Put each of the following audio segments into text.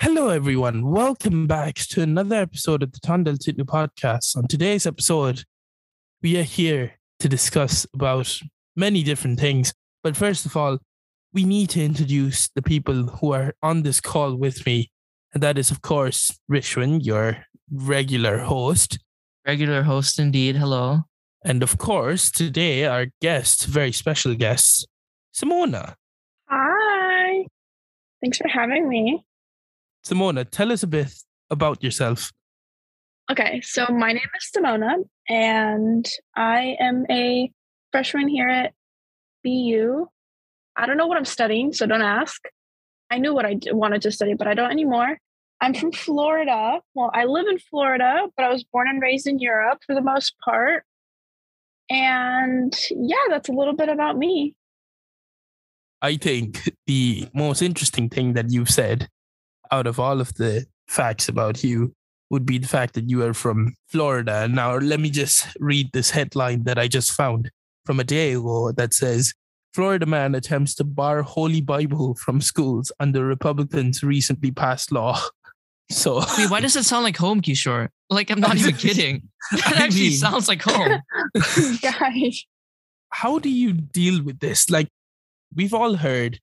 Hello, everyone. Welcome back to another episode of the Tondel Titnu podcast. On today's episode, we are here to discuss about many different things. But first of all, we need to introduce the people who are on this call with me. And that is, of course, Rishven, your regular host. Regular host indeed. Hello. And of course, today, our guest, very special guest, Simona. Hi. Thanks for having me. Simona, tell us a bit about yourself. Okay, so my name is Simona, and I am a freshman here at BU. I don't know what I'm studying, so don't ask. I knew what I wanted to study, but I don't anymore. I'm from Florida. Well, I live in Florida, but I was born and raised in Europe for the most part. And yeah, that's a little bit about me. I think the most interesting thing that you've said out of all of the facts about you would be the fact that you are from Florida. Now, let me just read this headline that I just found from a day ago that says Florida man attempts to bar Holy Bible from schools under Republicans' recently passed law. So, Wait, why does it sound like home, Kishor? Like, I'm not even kidding. That I actually mean- sounds like home. Guys, how do you deal with this? Like, we've all heard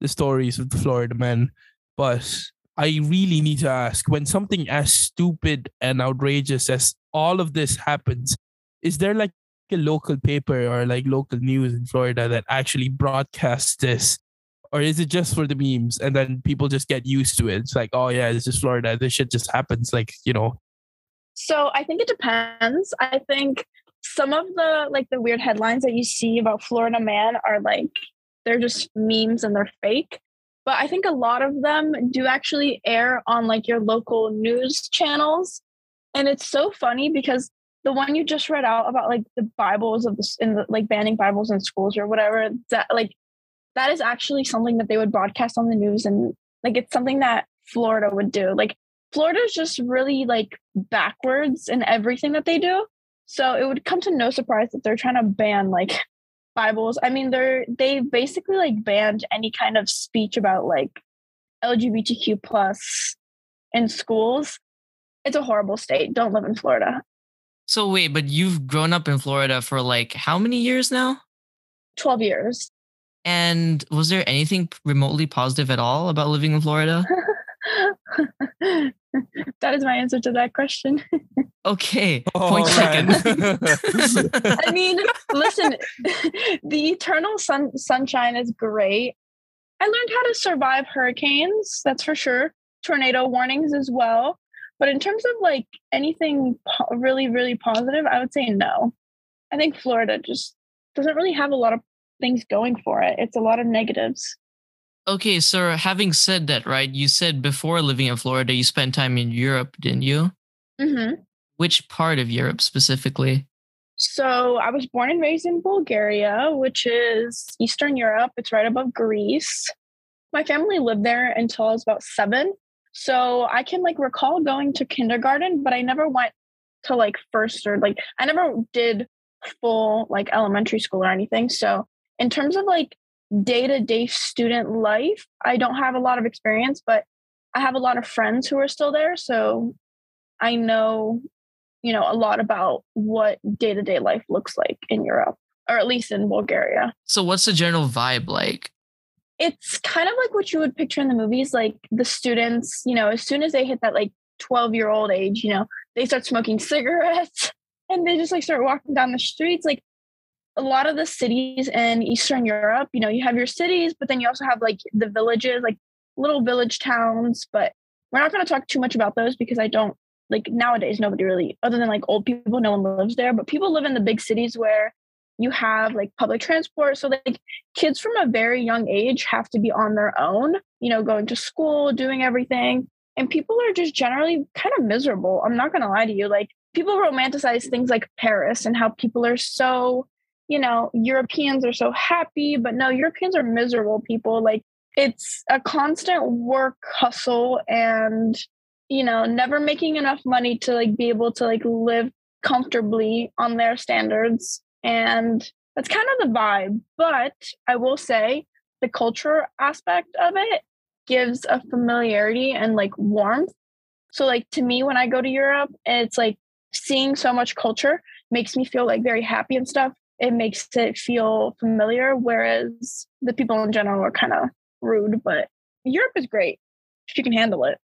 the stories of the Florida men, but I really need to ask when something as stupid and outrageous as all of this happens, is there like a local paper or like local news in Florida that actually broadcasts this? Or is it just for the memes and then people just get used to it? It's like, oh yeah, this is Florida. This shit just happens. Like, you know, so I think it depends. I think some of the like the weird headlines that you see about Florida man are like they're just memes and they're fake. But I think a lot of them do actually air on like your local news channels. And it's so funny because the one you just read out about like the Bibles of the in the like banning Bibles in schools or whatever, that like that is actually something that they would broadcast on the news and like it's something that Florida would do. Like Florida is just really like backwards in everything that they do. So it would come to no surprise that they're trying to ban like Bibles. I mean, they're they basically like banned any kind of speech about like LGBTQ plus in schools. It's a horrible state. Don't live in Florida. So, wait, but you've grown up in Florida for like how many years now? 12 years. And was there anything remotely positive at all about living in Florida? that is my answer to that question. Okay, Oh, point taken. I mean, listen, the eternal sun sunshine is great. I learned how to survive hurricanes, that's for sure. Tornado warnings as well. But in terms of like anything po- really, really positive, I would say no. I think Florida just doesn't really have a lot of things going for it. It's a lot of negatives. Okay, so having said that, right, you said before living in Florida, you spent time in Europe, didn't you? hmm Which part of Europe specifically? So I was born and raised in Bulgaria, which is Eastern Europe. It's right above Greece. My family lived there until I was about seven. So I can like recall going to kindergarten, but I never went to like first or like I never did full like elementary school or anything. So in terms of like day to day student life, I don't have a lot of experience, but I have a lot of friends who are still there. So I know you know a lot about what day-to-day life looks like in europe or at least in bulgaria So, what's the general vibe like? it's kind of like what you would picture in the movies like the students you know as soon as they hit that like 12 year old age you know they start smoking cigarettes and they just like start walking down the streets like a lot of the cities in eastern europe you know you have your cities but then you also have like the villages like little village towns but we're not going to talk too much about those because i don't like nowadays nobody really other than like old people no one lives there but people live in the big cities where you have like public transport so like kids from a very young age have to be on their own you know going to school doing everything and people are just generally kind of miserable i'm not going to lie to you like people romanticize things like paris and how people are so you know europeans are so happy but no europeans are miserable people like it's a constant work hustle and you know never making enough money to like be able to like live comfortably on their standards and that's kind of the vibe but i will say the culture aspect of it gives a familiarity and like warmth. So like to me when I go to Europe, it's like seeing so much culture makes me feel like very happy and stuff. It makes it feel familiar, whereas the people in general are kind of rude. But Europe is great if you can handle it.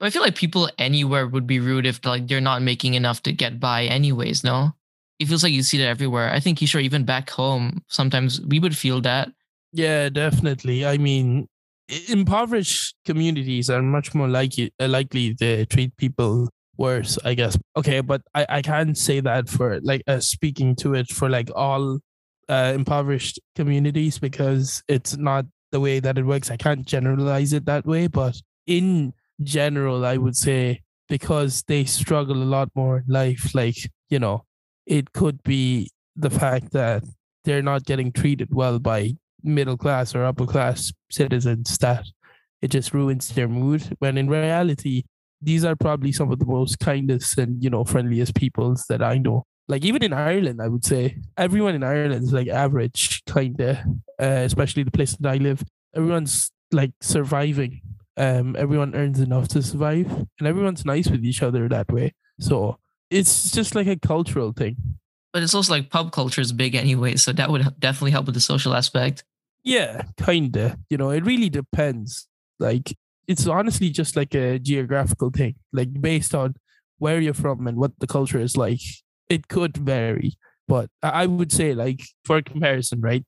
I feel like people anywhere would be rude if like they're not making enough to get by anyways, no? It feels like you see that everywhere. I think sure even back home, sometimes we would feel that. Yeah, definitely. I mean, impoverished communities are much more likely uh, likely to treat people worse, I guess. Okay, but I, I can't say that for like uh, speaking to it for like all uh, impoverished communities because it's not the way that it works. I can't generalize it that way, but in general, I would say because they struggle a lot more in life, like, you know, it could be the fact that they're not getting treated well by middle class or upper class citizens that it just ruins their mood. When in reality, these are probably some of the most kindest and, you know, friendliest peoples that I know. Like even in Ireland, I would say everyone in Ireland is like average, kind of, uh, especially the place that I live. Everyone's like surviving um, everyone earns enough to survive, and everyone's nice with each other that way. So it's just like a cultural thing. But it's also like pub culture is big anyway, so that would definitely help with the social aspect. Yeah, kinda. You know, it really depends. Like it's honestly just like a geographical thing, like based on where you're from and what the culture is like. It could vary, but I would say, like for comparison, right?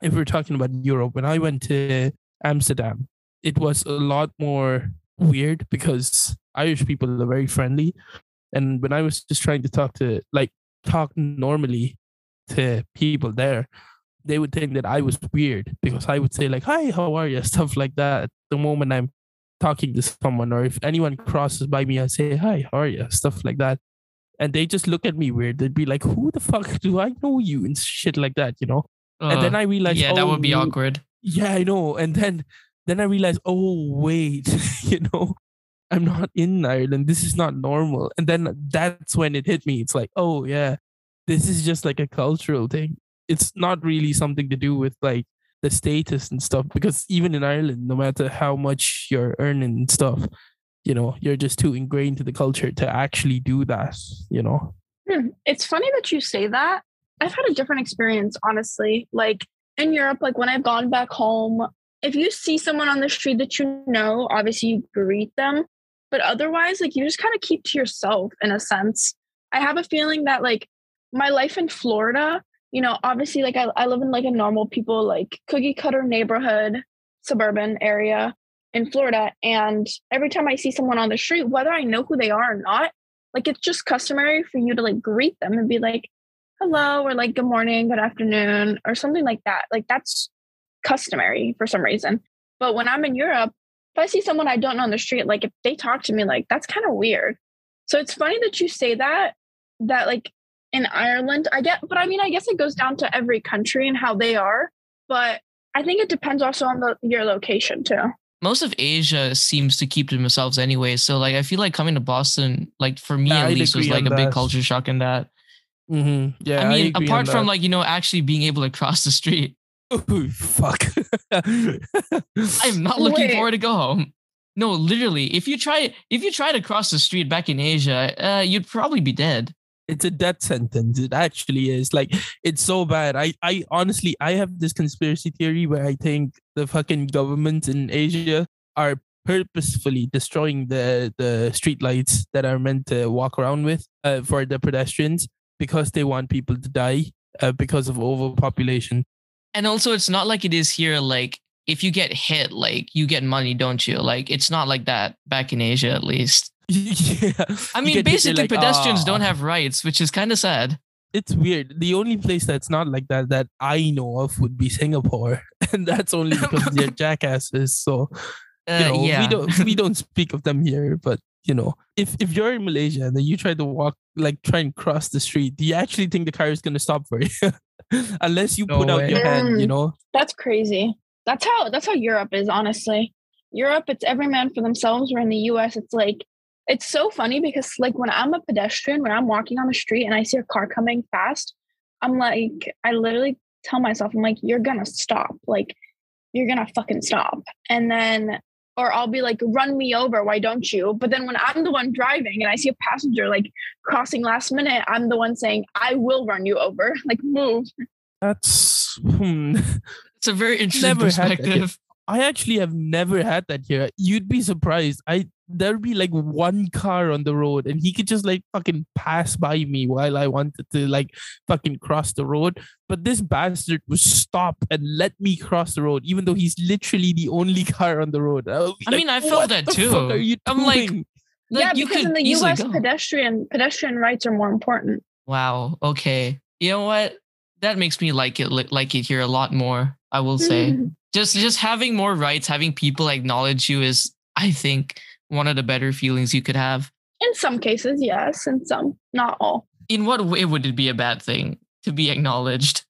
If we're talking about Europe, when I went to Amsterdam, it was a lot more weird because Irish people are very friendly. And when I was just trying to talk to like talk normally to people there, they would think that I was weird because I would say like, "Hi, how are you?" stuff like that. The moment I'm talking to someone, or if anyone crosses by me, I say, "Hi, how are you?" stuff like that, and they just look at me weird. They'd be like, "Who the fuck do I know you?" and shit like that, you know. Uh, and then I realized, yeah, that would be oh, awkward. Yeah, I know. And then then I realized, oh wait, you know, I'm not in Ireland. This is not normal. And then that's when it hit me. It's like, oh yeah, this is just like a cultural thing. It's not really something to do with like the status and stuff. Because even in Ireland, no matter how much you're earning and stuff, you know, you're just too ingrained to the culture to actually do that, you know. Hmm, it's funny that you say that. I've had a different experience, honestly. Like in Europe, like when I've gone back home, if you see someone on the street that you know, obviously you greet them. But otherwise, like you just kind of keep to yourself in a sense. I have a feeling that like my life in Florida, you know, obviously like I, I live in like a normal people like cookie cutter neighborhood, suburban area in Florida. And every time I see someone on the street, whether I know who they are or not, like it's just customary for you to like greet them and be like, hello, or like good morning, good afternoon, or something like that. Like that's customary for some reason. But when I'm in Europe, if I see someone I don't know on the street, like if they talk to me, like that's kind of weird. So it's funny that you say that, that like in Ireland, I get, but I mean, I guess it goes down to every country and how they are. But I think it depends also on the your location too. Most of Asia seems to keep to themselves anyway. So like I feel like coming to Boston, like for me yeah, at I'd least, was like a that. big culture shock in that. Mm-hmm. Yeah, I mean, I apart from like you know actually being able to cross the street, Oh, fuck. I'm not looking Wait. forward to go home. No, literally, if you try if you try to cross the street back in Asia, uh, you'd probably be dead. It's a death sentence. It actually is. Like it's so bad. I I honestly I have this conspiracy theory where I think the fucking governments in Asia are purposefully destroying the the street lights that are meant to walk around with uh, for the pedestrians because they want people to die uh, because of overpopulation and also it's not like it is here like if you get hit like you get money don't you like it's not like that back in asia at least yeah i mean basically like, pedestrians oh. don't have rights which is kind of sad it's weird the only place that's not like that that i know of would be singapore and that's only because they're jackasses so you uh, know uh, yeah. we don't we don't speak of them here but you know if if you're in malaysia and then you try to walk like try and cross the street do you actually think the car is going to stop for you unless you no put way. out your hand, you know. That's crazy. That's how that's how Europe is, honestly. Europe, it's every man for themselves. Where in the US, it's like it's so funny because like when I'm a pedestrian, when I'm walking on the street and I see a car coming fast, I'm like, I literally tell myself, I'm like, you're gonna stop. Like, you're gonna fucking stop. And then or I'll be like, run me over. Why don't you? But then when I'm the one driving and I see a passenger like crossing last minute, I'm the one saying, I will run you over. Like, move. That's hmm. It's a very interesting Never had that here. perspective. I actually have never had that here. You'd be surprised. I there'd be like one car on the road and he could just like fucking pass by me while I wanted to like fucking cross the road. But this bastard would stop and let me cross the road, even though he's literally the only car on the road. I, would I like, mean, I felt that the too. fuck are you I'm like. Like, yeah, you because could in the US, go. pedestrian pedestrian rights are more important. Wow. Okay. You know what? That makes me like it like it here a lot more. I will say. just just having more rights, having people acknowledge you is, I think, one of the better feelings you could have. In some cases, yes. In some, not all. In what way would it be a bad thing to be acknowledged?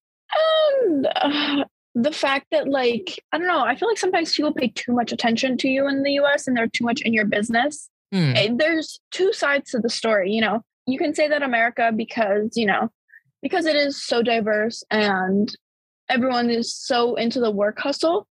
And uh, the fact that, like, I don't know, I feel like sometimes people pay too much attention to you in the US and they're too much in your business. Eh, There's two sides to the story, you know. You can say that America because, you know, because it is so diverse and everyone is so into the work hustle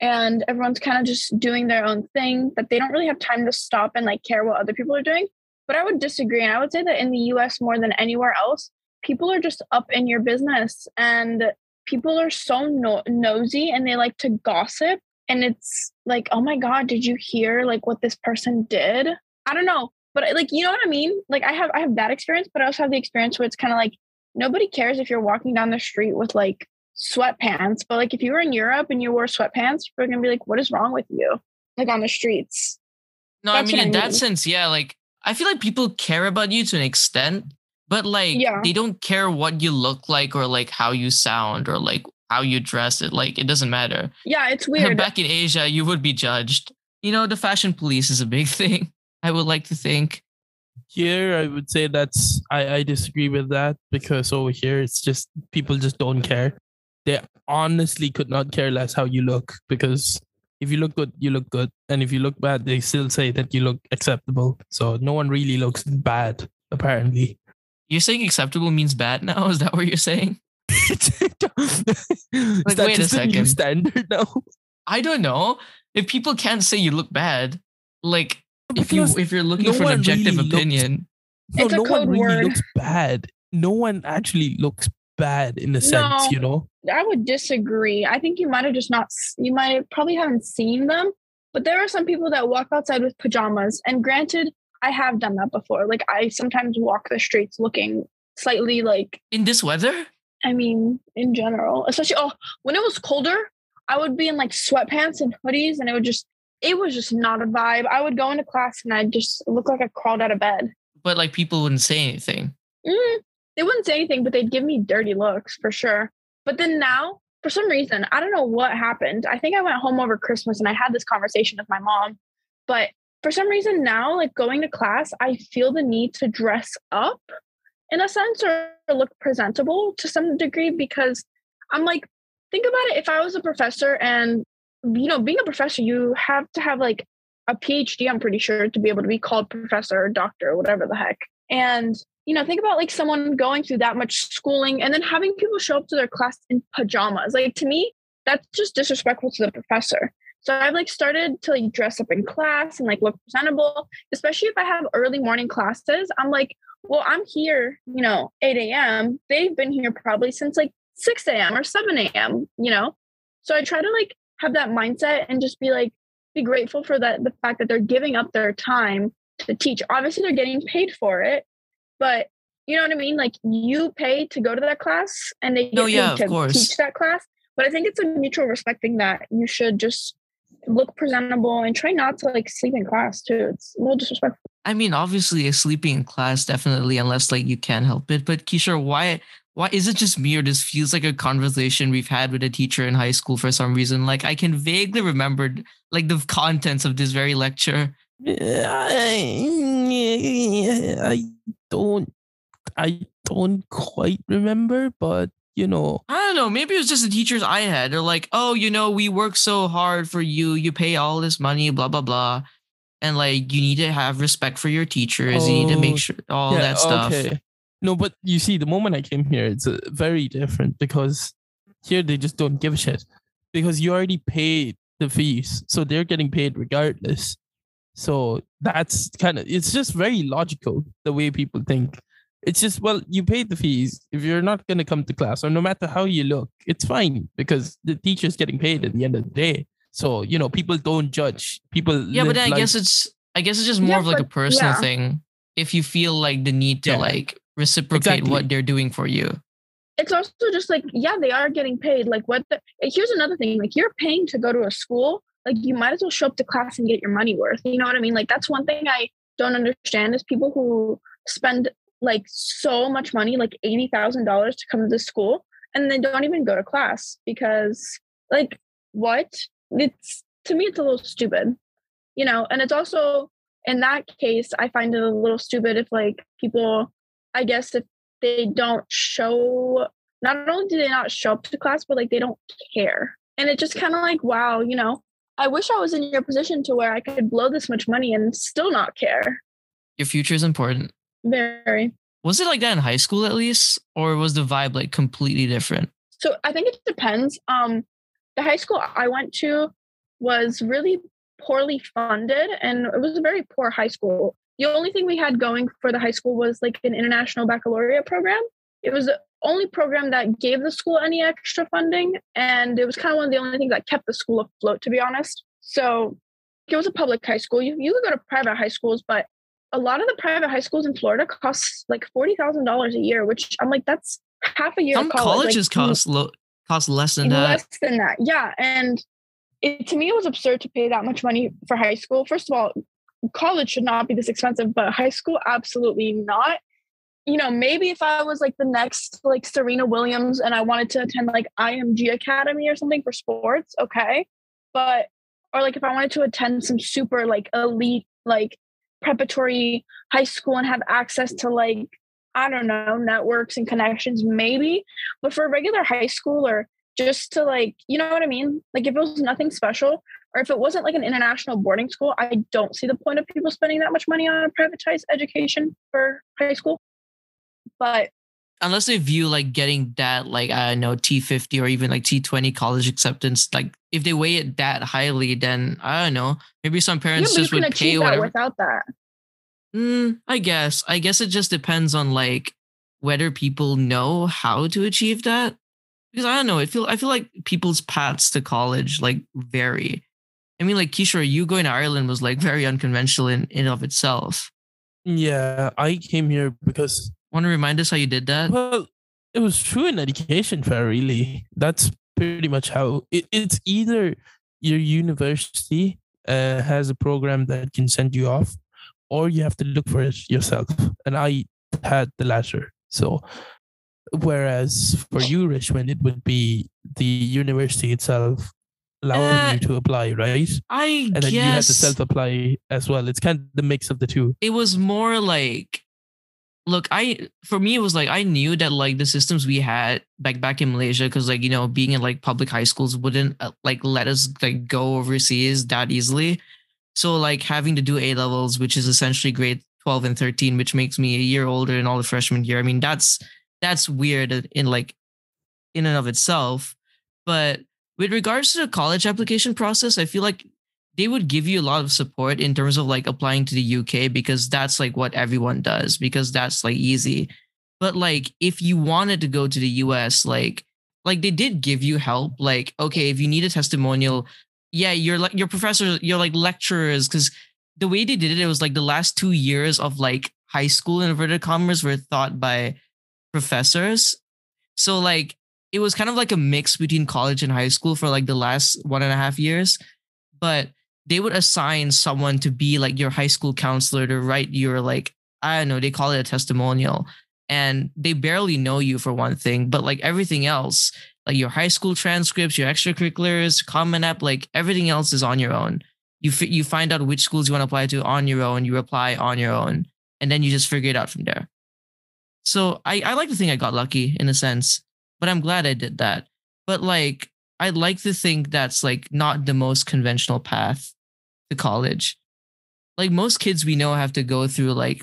and everyone's kind of just doing their own thing that they don't really have time to stop and like care what other people are doing. But I would disagree. And I would say that in the US more than anywhere else, people are just up in your business and people are so no- nosy and they like to gossip. And it's like, oh my God, did you hear like what this person did? I don't know. But uh, like, you know what I mean? Like I have I have that experience, but I also have the experience where it's kind of like nobody cares if you're walking down the street with like sweatpants. But like if you were in Europe and you wore sweatpants, people are gonna be like, what is wrong with you? Like on the streets. No, I mean what I in that sense, yeah. Like I feel like people care about you to an extent, but like Yeah. they don't care what you look like or like how you sound or like how you dress. It like it doesn't matter. Yeah, it's weird. Back in Asia, you would be judged. You know, the fashion police is a big thing. I would like to think. Here, I would say that's I, I disagree with that because over here it's just people just don't care. They honestly could not care less how you look because if you look good, you look good, and if you look bad, they still say that you look acceptable. So no one really looks bad apparently. You're saying acceptable means bad now? Is that what you're saying? Is that wait a just the new second. standard now? I don't know. If people can't say you look bad, like if you if you're looking no for an objective really looks- opinion, no, no one really word. looks bad. No one actually looks bad in a sense, No. you know. I would disagree. I think you might have just not, you might have probably haven't seen them, but there are some people that walk outside with pajamas. And granted, I have done that before. Like I sometimes walk the streets looking slightly like, in this weather, I mean, in general, especially, oh, when it was colder, I would be in like sweatpants and hoodies and it would just, it was just not a vibe. I would go into class and I'd just look like I crawled out of bed. but like people wouldn't say anything. Mm, they wouldn't say anything, but they'd give me dirty looks for sure. But then now, for some reason, I don't know what happened. I think I went home over Christmas and I had this conversation with my mom. But for some reason now, like going to class, I feel the need to dress up in a sense or look presentable to some degree because I'm like, think about it. If I was a professor and, you know, being a professor, you have to have like a PhD, I'm pretty sure, to be able to be called professor or doctor or whatever the heck. And, you know, think about like someone going through that much schooling and then having people show up to their class in pajamas. Like to me, that's just disrespectful to the professor. So I've like started to like dress up in class and like look presentable, especially if I have early morning classes. I'm like, well, I'm here, you know, 8 a.m. They've been here probably since like 6 a.m. or 7 a.m., you know? So I try to like have that mindset and just be like, be grateful for that the fact that they're giving up their time to teach. Obviously, they're getting paid for it, but you know what I mean? Like you pay to go to that class and they get No, paid yeah, to course. teach that class. But I think it's a mutual respecting that you should just look presentable and try not to like sleep in class too. It's a little disrespectful. I mean, obviously, sleeping in class definitely, unless like you can't help it. But Kishor, why why is it just me or this feels like a conversation we've had with a teacher in high school for some reason? Like I can vaguely remember like the contents of this very lecture. I, I don't I don't quite remember, but you know, I don't know. Maybe it was just the teachers I had. They're like, oh, you know, we work so hard for you. You pay all this money, blah blah blah, and like you need to have respect for your teachers. you need to Oh, make sure all that stuff. No, but you see, the moment I came here, it's uh, very different because here they just don't give a shit because you already paid the fees, so they're getting paid regardless. So that's kind of it's just very logical the way people think. It's just well, you paid the fees. If you're not gonna come to class, or no matter how you look, it's fine because the teacher's getting paid at the end of the day. So you know, people don't judge. People Yeah, but I life- guess it's I guess it's just more Yeah, of like a personal yeah. thing. If you feel like the need to Yeah. like reciprocate Exactly. what they're doing for you. it's also just like yeah they are getting paid like what the here's another thing like you're paying to go to a school like you might as well show up to class and get your money worth you know what i mean? Like that's one thing i don't understand is people who spend like so much money like $80000 to come to school and they don't even go to class because like what? It's to me it's a little stupid you know? And it's also in that case i find it a little stupid if like people i guess if they don't show not only do they not show up to class but like they don't care. And it just kind of like wow you know i wish i was in your position to where i could blow this much money and still not care Your future is important. very Was it like that in high school at least? Or was the vibe like completely different? so i think it depends um the high school i went to was really poorly funded and it was a very poor high school the only thing we had going for the high school was like an international baccalaureate program it was only program that gave the school any extra funding and it was kind of one of the only things that kept the school afloat to be honest so it was a public high school you, you could go to private high schools but a lot of the private high schools in florida cost like $40000 a year which i'm like that's half a year Some of college. colleges Like, cost low cost less than that. less than that yeah and it, to me it was absurd to pay that much money for high school first of all college should not be this expensive but high school absolutely not you know maybe if i was like the next like serena williams and i wanted to attend like img academy or something for sports okay. But or like if i wanted to attend some super like elite like preparatory high school and have access to like i don't know networks and connections maybe. But for a regular high school or just to like you know what i mean? Like if it was nothing special or if it wasn't like an international boarding school i don't see the point of people spending that much money on a privatized education for high school but Unless they view like getting that like I don't know T50 or even like T20 college acceptance like if they weigh it that highly then I don't know maybe some parents but you just can would pay achieve that without that Mm, I guess. I guess it just depends on like whether people know how to achieve that. Because I don't know. I feel I feel like people's paths to college like vary. I mean, like Kishor, you going to Ireland was like very unconventional in in of itself. yeah, I came here because Want to remind us how you did that? Well, it was true in education fair, really. That's pretty much how it, it's either your university uh, has a program that can send you off, or you have to look for it yourself. And I had the latter. So, whereas for you, Rishven, it would be the university itself allowing Uh, you to apply, right? I And then you had to self apply as well. It's kind of the mix of the two. it was more like look i for me it was like i knew that like the systems we had back back in malaysia because like you know being in like public high schools wouldn't uh, like let us like go overseas that easily. So like having to do a levels which is essentially grade 12 and 13 which makes me a year older in all the freshman year i mean that's that's weird in like in and of itself. But with regards to the college application process i feel like they would give you a lot of support in terms of like applying to the UK because that's like what everyone does because that's like easy. But like if you wanted to go to the US, like like they did give you help. Like, okay, if you need a testimonial, yeah, you're like your professor, you're like lecturers, because the way they did it, it was like the last two years of like high school inverted commas were taught by professors. So like it was kind of like a mix between college and high school for like the last one and a half years. But they would assign someone to be like your high school counselor to write your like I don't know, they call it a testimonial. And they barely know you for one thing, but like everything else, like your high school transcripts, your extracurriculars, Common App, like everything else is on your own. You fi- you find out which schools you want to apply to on your own, you apply on your own, and then you just figure it out from there. So I, I like to think I got lucky in a sense, but I'm glad I did that. But like I'd like to think that's like not the most conventional path to college. Like most kids we know have to go through like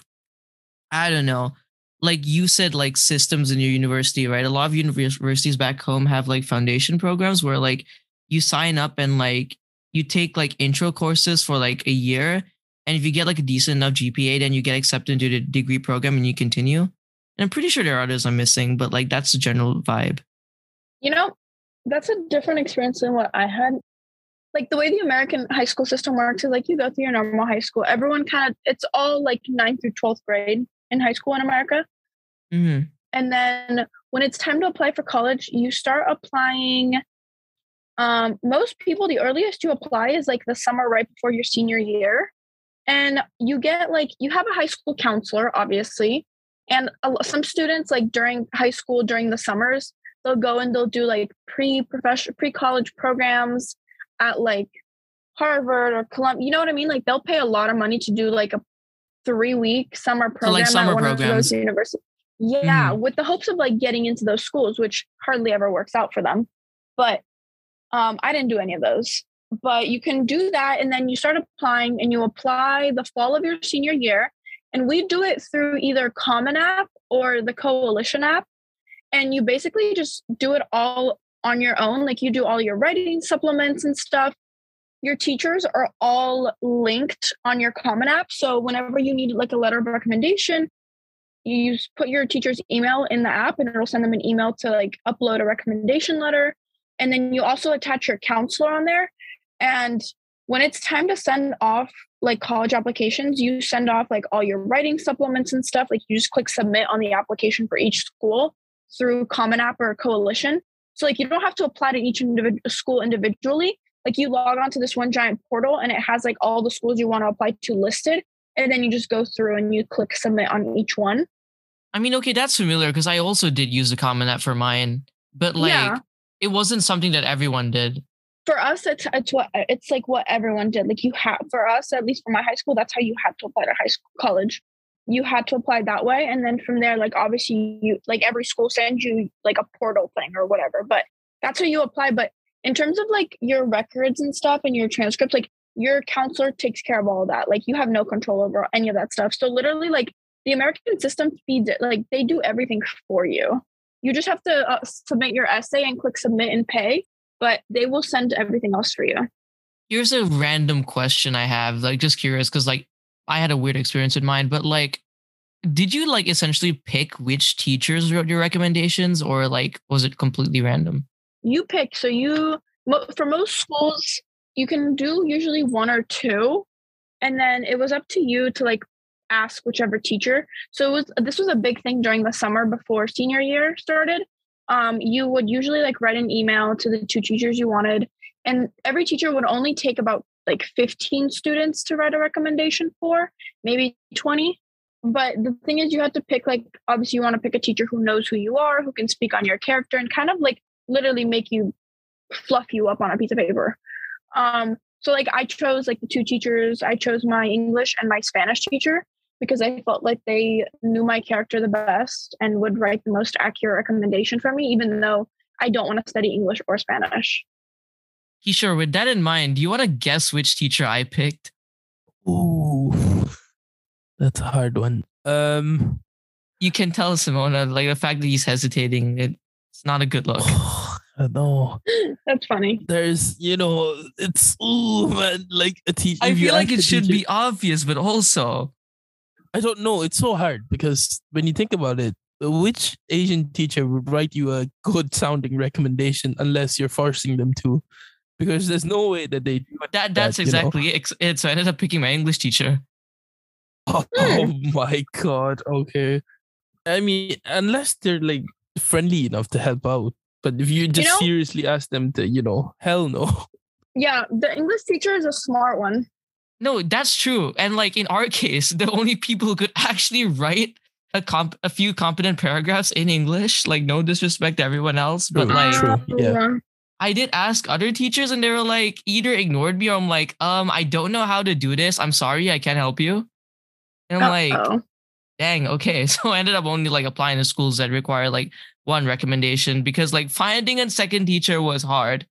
I don't know, like you said like systems in your university, right? A lot of universities back home have like foundation programs where like you sign up and like you take like intro courses for like a year. And if you get like a decent enough GPA, then you get accepted into the degree program and you continue. And I'm pretty sure there are others I'm missing, but like that's the general vibe. You know, that's a different experience than what I had. Like the way the American high school system works is like you go through your normal high school. Everyone kind of it's all like ninth through twelfth grade in high school in America. Mhm. And then when it's time to apply for college, you start applying. Um, most people, the earliest you apply is like the summer right before your senior year. And you get like, you have a high school counselor, obviously. And a some students, like during high school, during the summers, they'll go and they'll do like pre professional, pre college programs at like Harvard or Columbia. You know what I mean? Like they'll pay a lot of money to do like a three week summer program like, summer at one programs. of those universities. Yeah, with the hopes of like getting into those schools, which hardly ever works out for them. But um, I didn't do any of those. But you can do that, and then you start applying, and you apply the fall of your senior year. And we do it through either Common App or the Coalition app. And you basically just do it all on your own. Like you do all your writing supplements and stuff. Your teachers are all linked on your Common App. So whenever you need like a letter of recommendation, you put your teacher's email in the app and it'll send them an email to like upload a recommendation letter. And then you also attach your counselor on there. And when it's time to send off like college applications, you send off like all your writing supplements and stuff. Like you just click submit on the application for each school through Common App or Coalition. So like you don't have to apply to each individual school individually. Like you log on to this one giant portal and it has like all the schools you want to apply to listed. And then you just go through and you click submit on each one. I mean, okay, that's familiar because I also did use the Common App for mine, but like Yeah. it wasn't something that everyone did. For us, it's it's what it's like what everyone did. Like you have for us, at least for my high school, that's how you had to apply to high school college. You had to apply that way. And then from there, like obviously you like every school sends you like a portal thing or whatever. But that's how you apply. But in terms of like your records and stuff and your transcripts, like your counselor takes care of all of that. Like you have no control over any of that stuff. So literally, like the American system feeds it. Like they do everything for you. You just have to uh, submit your essay and click submit and pay, but they will send everything else for you. Here's a random question I have, like just curious, because like I had a weird experience with mine, but like, did you like essentially pick which teachers wrote your recommendations, or like was it completely random? You pick. So you for most schools, you can do usually one or two, and then it was up to you to like ask whichever teacher. So it was this was a big thing during the summer before senior year started. Um, you would usually like write an email to the two teachers you wanted, and every teacher would only take about like 15 students to write a recommendation for, maybe 20. But the thing is, you have to pick like obviously you want to pick a teacher who knows who you are, who can speak on your character, and kind of like literally make you fluff you up on a piece of paper. Um, so like I chose like the two teachers. I chose my English and my Spanish teacher because I felt like they knew my character the best and would write the most accurate recommendation for me, even though I don't want to study English or Spanish. Kishor, with that in mind, do you want to guess which teacher I picked? Ooh, that's a hard one. Um, You can tell Simona, like the fact that he's hesitating, it, it's not a good look. I know. That's funny. There's, you know, it's ooh man, like a teacher. I feel like it should be obvious, but also I don't know. It's so hard because when you think about it, which Asian teacher would write you a good sounding recommendation unless you're forcing them to? Because there's no way that they do that that's That, you know. exactly it. it. So I ended up picking my English teacher. Oh, oh my god. Okay. I mean, unless they're like friendly enough to help out. But if you just know- seriously ask them to, you know, hell no. Yeah, the English teacher is a smart one. No, that's true. And like in our case, the only people who could actually write a comp a few competent paragraphs in English, like no disrespect to everyone else, but True, like true. yeah. I did ask other teachers and they were like either ignored me or I'm like, um, I don't know how to do this. I'm sorry, I can't help you. And I'm like, uh-oh. dang, okay. So I ended up only like applying to schools that require like one recommendation because like finding a second teacher was hard.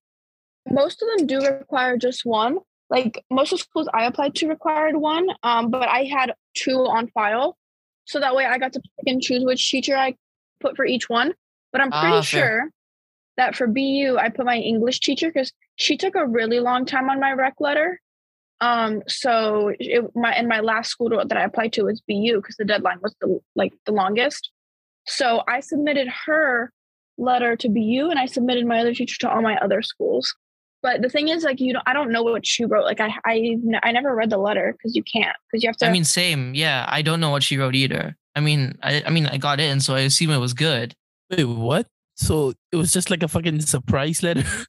most of them do require just one. Like most of the schools I applied to required one, um, but I had two on file, so that way I got to pick and choose which teacher I put for each one. But I'm pretty Ah, fair. sure that for BU I put my English teacher because she took a really long time on my rec letter. Um, so it, my and my last school that I applied to was BU because the deadline was the like the longest. So I submitted her letter to BU and I submitted my other teacher to all my other schools. But the thing is, like, you know, I don't know what she wrote. Like, I, I, I never read the letter because you can't, because you have to. I mean, same. Yeah, I don't know what she wrote either. I mean, I, I mean, I got in, so I assume it was good. Wait, what? So it was just like a fucking surprise letter.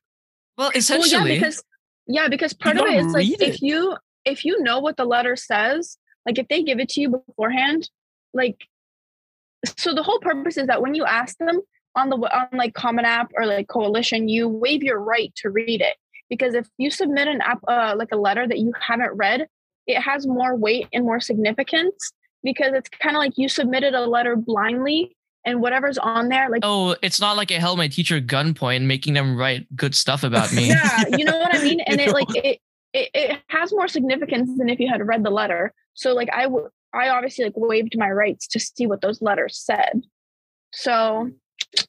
Well, essentially, well, yeah, because yeah, because part of it is like it. if you if you know what the letter says, like if they give it to you beforehand, like so the whole purpose is that when you ask them on the on like Common App or like Coalition, you waive your right to read it because if you submit an app uh, like a letter that you haven't read, it has more weight and more significance because it's kind of like you submitted a letter blindly and whatever's on there like oh it's not like i held my teacher gunpoint making them write good stuff about me. Yeah you know what i mean? And it like it, it it has more significance than if you had read the letter. So like i i obviously like waived my rights to see what those letters said. So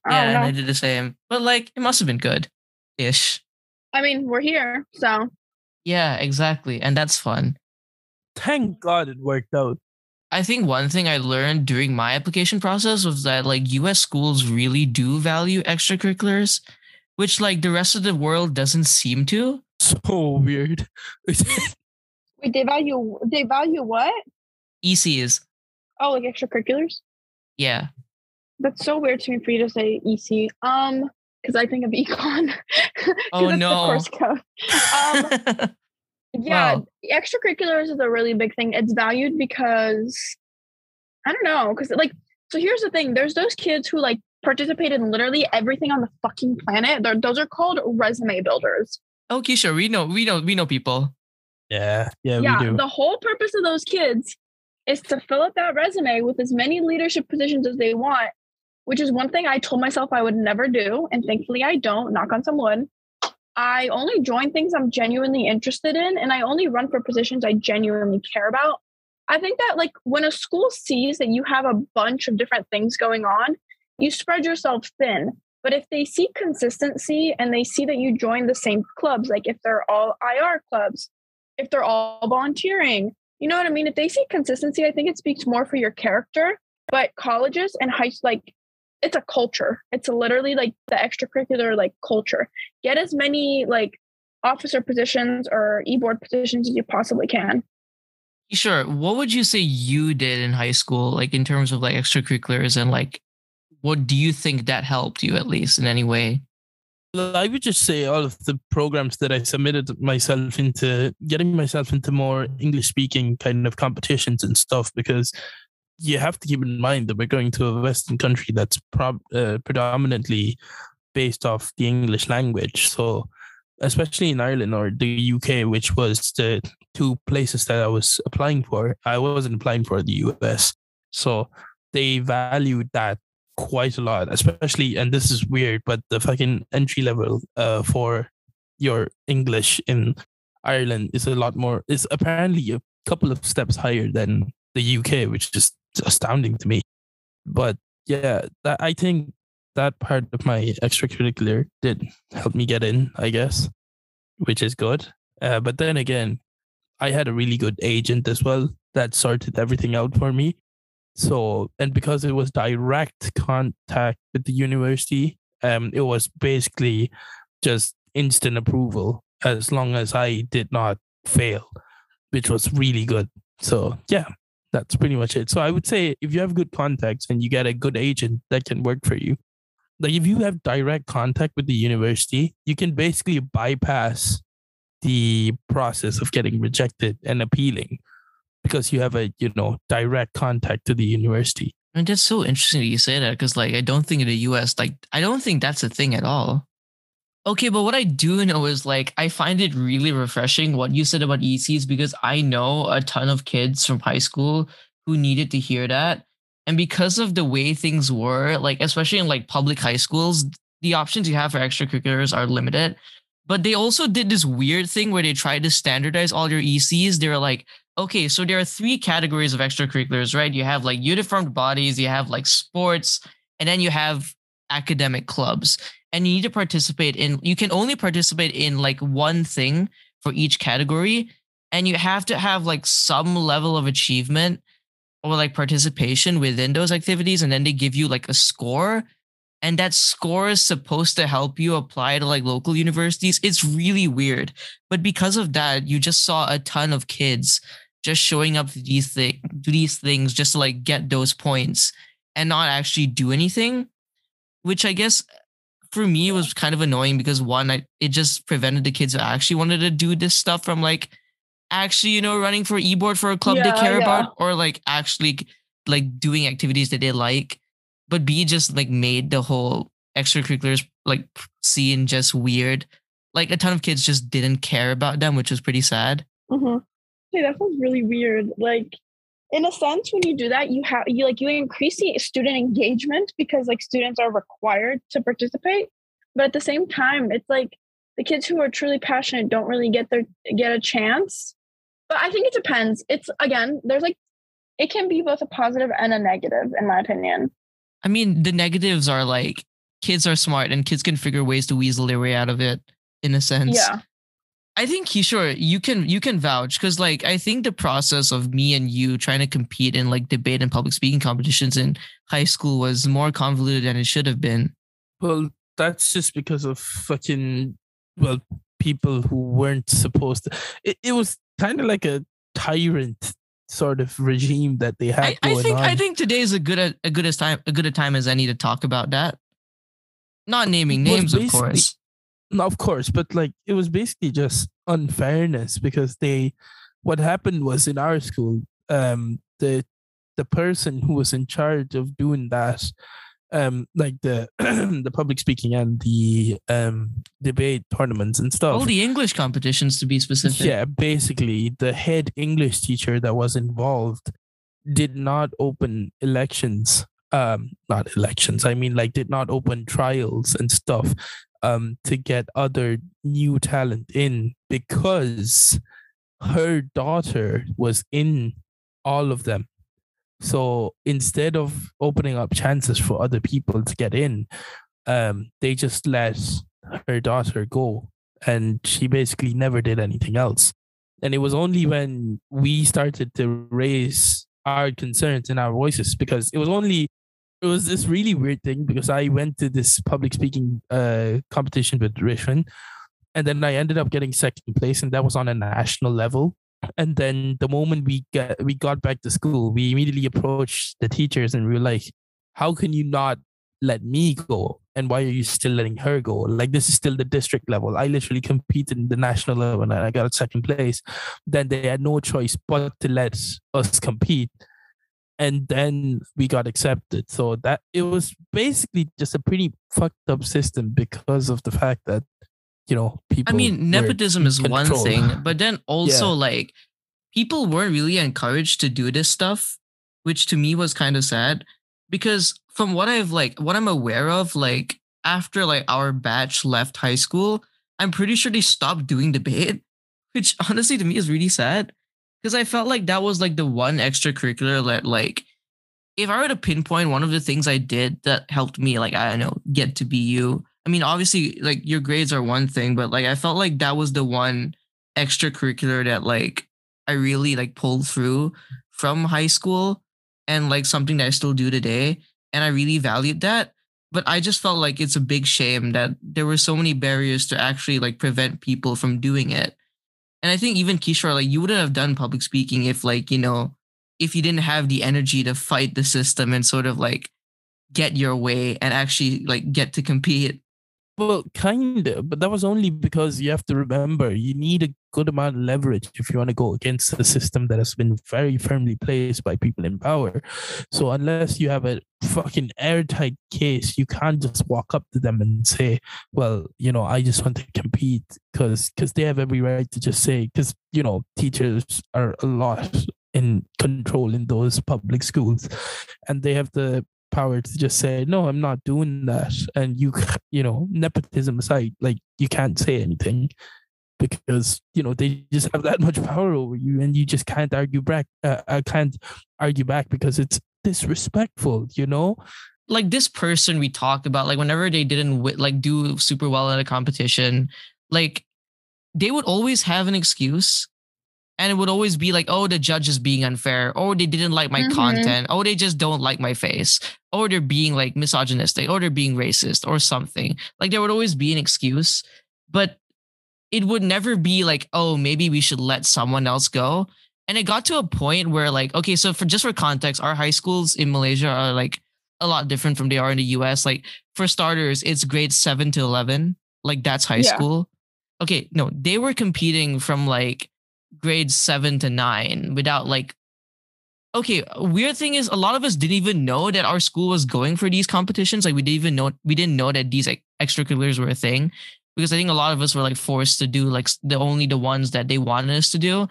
I yeah and i did the same. But like it must have been good ish. I mean we're here so. Yeah exactly and that's fun. Thank god it worked out I think one thing I learned during my application process was that like US schools really do value extracurriculars, which like the rest of the world doesn't seem to. So weird. Wait, they value they value what? ECs. Oh, like extracurriculars? Yeah. That's so weird to me for you to say EC. Um, because I think of econ. oh no. course code. Um, yeah, wow. extracurriculars is a really big thing. It's valued because I don't know, because like so here's the thing: there's those kids who like participate in literally everything on the fucking planet. They're, those are called resume builders. Oh, okay, sure. We know, we know, we know people. Yeah, yeah, yeah. The whole purpose of those kids is to fill up that resume with as many leadership positions as they want, which is one thing I told myself I would never do, and thankfully I don't. Knock on some wood. I only join things I'm genuinely interested in and I only run for positions I genuinely care about. I think that like when a school sees that you have a bunch of different things going on, you spread yourself thin. But if they see consistency and they see that you join the same clubs, like if they're all IR clubs, if they're all volunteering, you know what I mean? If they see consistency, I think it speaks more for your character. But colleges and high like it's a culture. It's a literally like the extracurricular like culture. Get as many like officer positions or e-board positions as you possibly can. Sure. What would you say you did in high school, like in terms of like extracurriculars and like what do you think that helped you at least in any way? I would just say all of the programs that I submitted myself into, getting myself into more English speaking kind of competitions and stuff, because you have to keep in mind that we're going to a Western country that's prob- uh, predominantly based off the English language. So, especially in Ireland or the UK, which was the two places that I was applying for, I wasn't applying for the US. So, they valued that quite a lot, especially, and this is weird, but the fucking entry level uh, for your English in Ireland is a lot more, is apparently a couple of steps higher than the UK, which is astounding to me. But yeah, that, I think that part of my extracurricular did help me get in, I guess, which is good. Uh, but then again, I had a really good agent as well that sorted everything out for me. So, and because it was direct contact with the university, um, it was basically just instant approval as long as I did not fail, which was really good. So, yeah, that's pretty much it. So I would say if you have good contacts and you get a good agent that can work for you, like if you have direct contact with the university, you can basically bypass the process of getting rejected and appealing because you have a you know direct contact to the university. Mean, that's so interesting that you say that because like I don't think in the US like I don't think that's a thing at all. Okay, but what I do know is like I find it really refreshing what you said about ECs because I know a ton of kids from high school who needed to hear that. And because of the way things were, like especially in like public high schools, the options you have for extracurriculars are limited. But they also did this weird thing where they tried to standardize all your ECs. They were like, okay, so there are three categories of extracurriculars, right? You have like uniformed bodies, you have like sports, and then you have academic clubs. And you need to participate in you can only participate in like one thing for each category and you have to have like some level of achievement or like participation within those activities and then they give you like a score and that score is supposed to help you apply to like local universities. It's really weird but because of that you just saw a ton of kids just showing up to these, th- to these things just to like get those points and not actually do anything which i guess for me it was kind of annoying because one I, it just prevented the kids who actually wanted to do this stuff from like actually you know running for e-board for a club they care yeah. about or like actually like doing activities that they like but b just like made the whole extracurriculars like scene just weird like a ton of kids just didn't care about them which was pretty sad Mm-hmm. Yeah, that sounds really weird. Like, in a sense, when you do that, you have you like you increase the student engagement because like students are required to participate. But at the same time, it's like the kids who are truly passionate don't really get their get a chance. But I think it depends. It's again, there's like it can be both a positive and a negative, in my opinion. i mean the negatives are like kids are smart and kids can figure ways to weasel their way out of it in a sense Yeah. I think Kishor you can you can vouch because like I think the process of me and you trying to compete in like debate and public speaking competitions in high school was more convoluted than it should have been. Well, that's just because of fucking well people who weren't supposed to. It, it was kind of like a tyrant sort of regime that they had I, I think on. I think today is a good a, a good as time a good a time as any to talk about that. Not naming names, of course. No, of course, but like it was basically just unfairness because they what happened was in our school, um the the person who was in charge of doing that, um like the the public speaking and the um debate tournaments and stuff. All the English competitions to be specific. Yeah, basically the head English teacher that was involved did not open elections. Um, not elections. I mean, like, did not open trials and stuff. Um, to get other new talent in because her daughter was in all of them. So instead of opening up chances for other people to get in, um, they just let her daughter go and she basically never did anything else. And it was only when we started to raise our concerns and our voices because it was only it was this really weird thing because I went to this public speaking uh competition with Richmond and then I ended up getting second place and that was on a national level. And then the moment we get we got back to school, we immediately approached the teachers and we were like, How can you not let me go? And why are you still letting her go? Like this is still the district level. I literally competed in the national level and I got second place. Then they had no choice but to let us compete. And then we got accepted. So that it was basically just a pretty fucked up system because of the fact that, you know, people I mean, nepotism is one thing, but then also Yeah. like people weren't really encouraged to do this stuff, which to me was kind of sad because from what I've like what I'm aware of, like after like our batch left high school, I'm pretty sure they stopped doing debate, which honestly to me is really sad because I felt like that was like the one extracurricular that like if I were to pinpoint one of the things I did that helped me, like I don't know, get to BU. I mean, obviously, like your grades are one thing, but like I felt like that was the one extracurricular that like I really like pulled through from high school and like something that I still do today. And I really valued that. But I just felt like it's a big shame that there were so many barriers to actually like prevent people from doing it. And I think even Kishor, like you wouldn't have done public speaking if like, you know, if you didn't have the energy to fight the system and sort of like get your way and actually like get to compete. Well, kind of, but that was only because you have to remember you need a good amount of leverage if you want to go against a system that has been very firmly placed by people in power. So unless you have a fucking airtight case, you can't just walk up to them and say, "Well, you know, I just want to compete," because because they have every right to just say, because you know, teachers are a lot in control in those public schools, and they have the power to just say no i'm not doing that and you you know nepotism aside like you can't say anything because you know they just have that much power over you and you just can't argue back uh, i can't argue back because it's disrespectful you know like this person we talk about, like whenever they didn't like do super well in a competition, like they would always have an excuse. And it would always be like, oh, the judge is being unfair. Or they didn't like my Mhm. content. Or they just don't like my face. Or they're being like misogynistic. Or they're being racist or something. Like there would always be an excuse. But it would never be like, oh, maybe we should let someone else go. And it got to a point where, like, okay, so for just for context, our high schools in Malaysia are like a lot different from they are in the US. Like, for starters, it's grade seven to 11. Like, that's high Yeah. school. Okay, no, they were competing from like grades seven to nine without like, okay, weird thing is a lot of us didn't even know that our school was going for these competitions. Like, we didn't even know, we didn't know that these like, extracurriculars were a thing because I think a lot of us were like forced to do like the only the ones that they wanted us to do.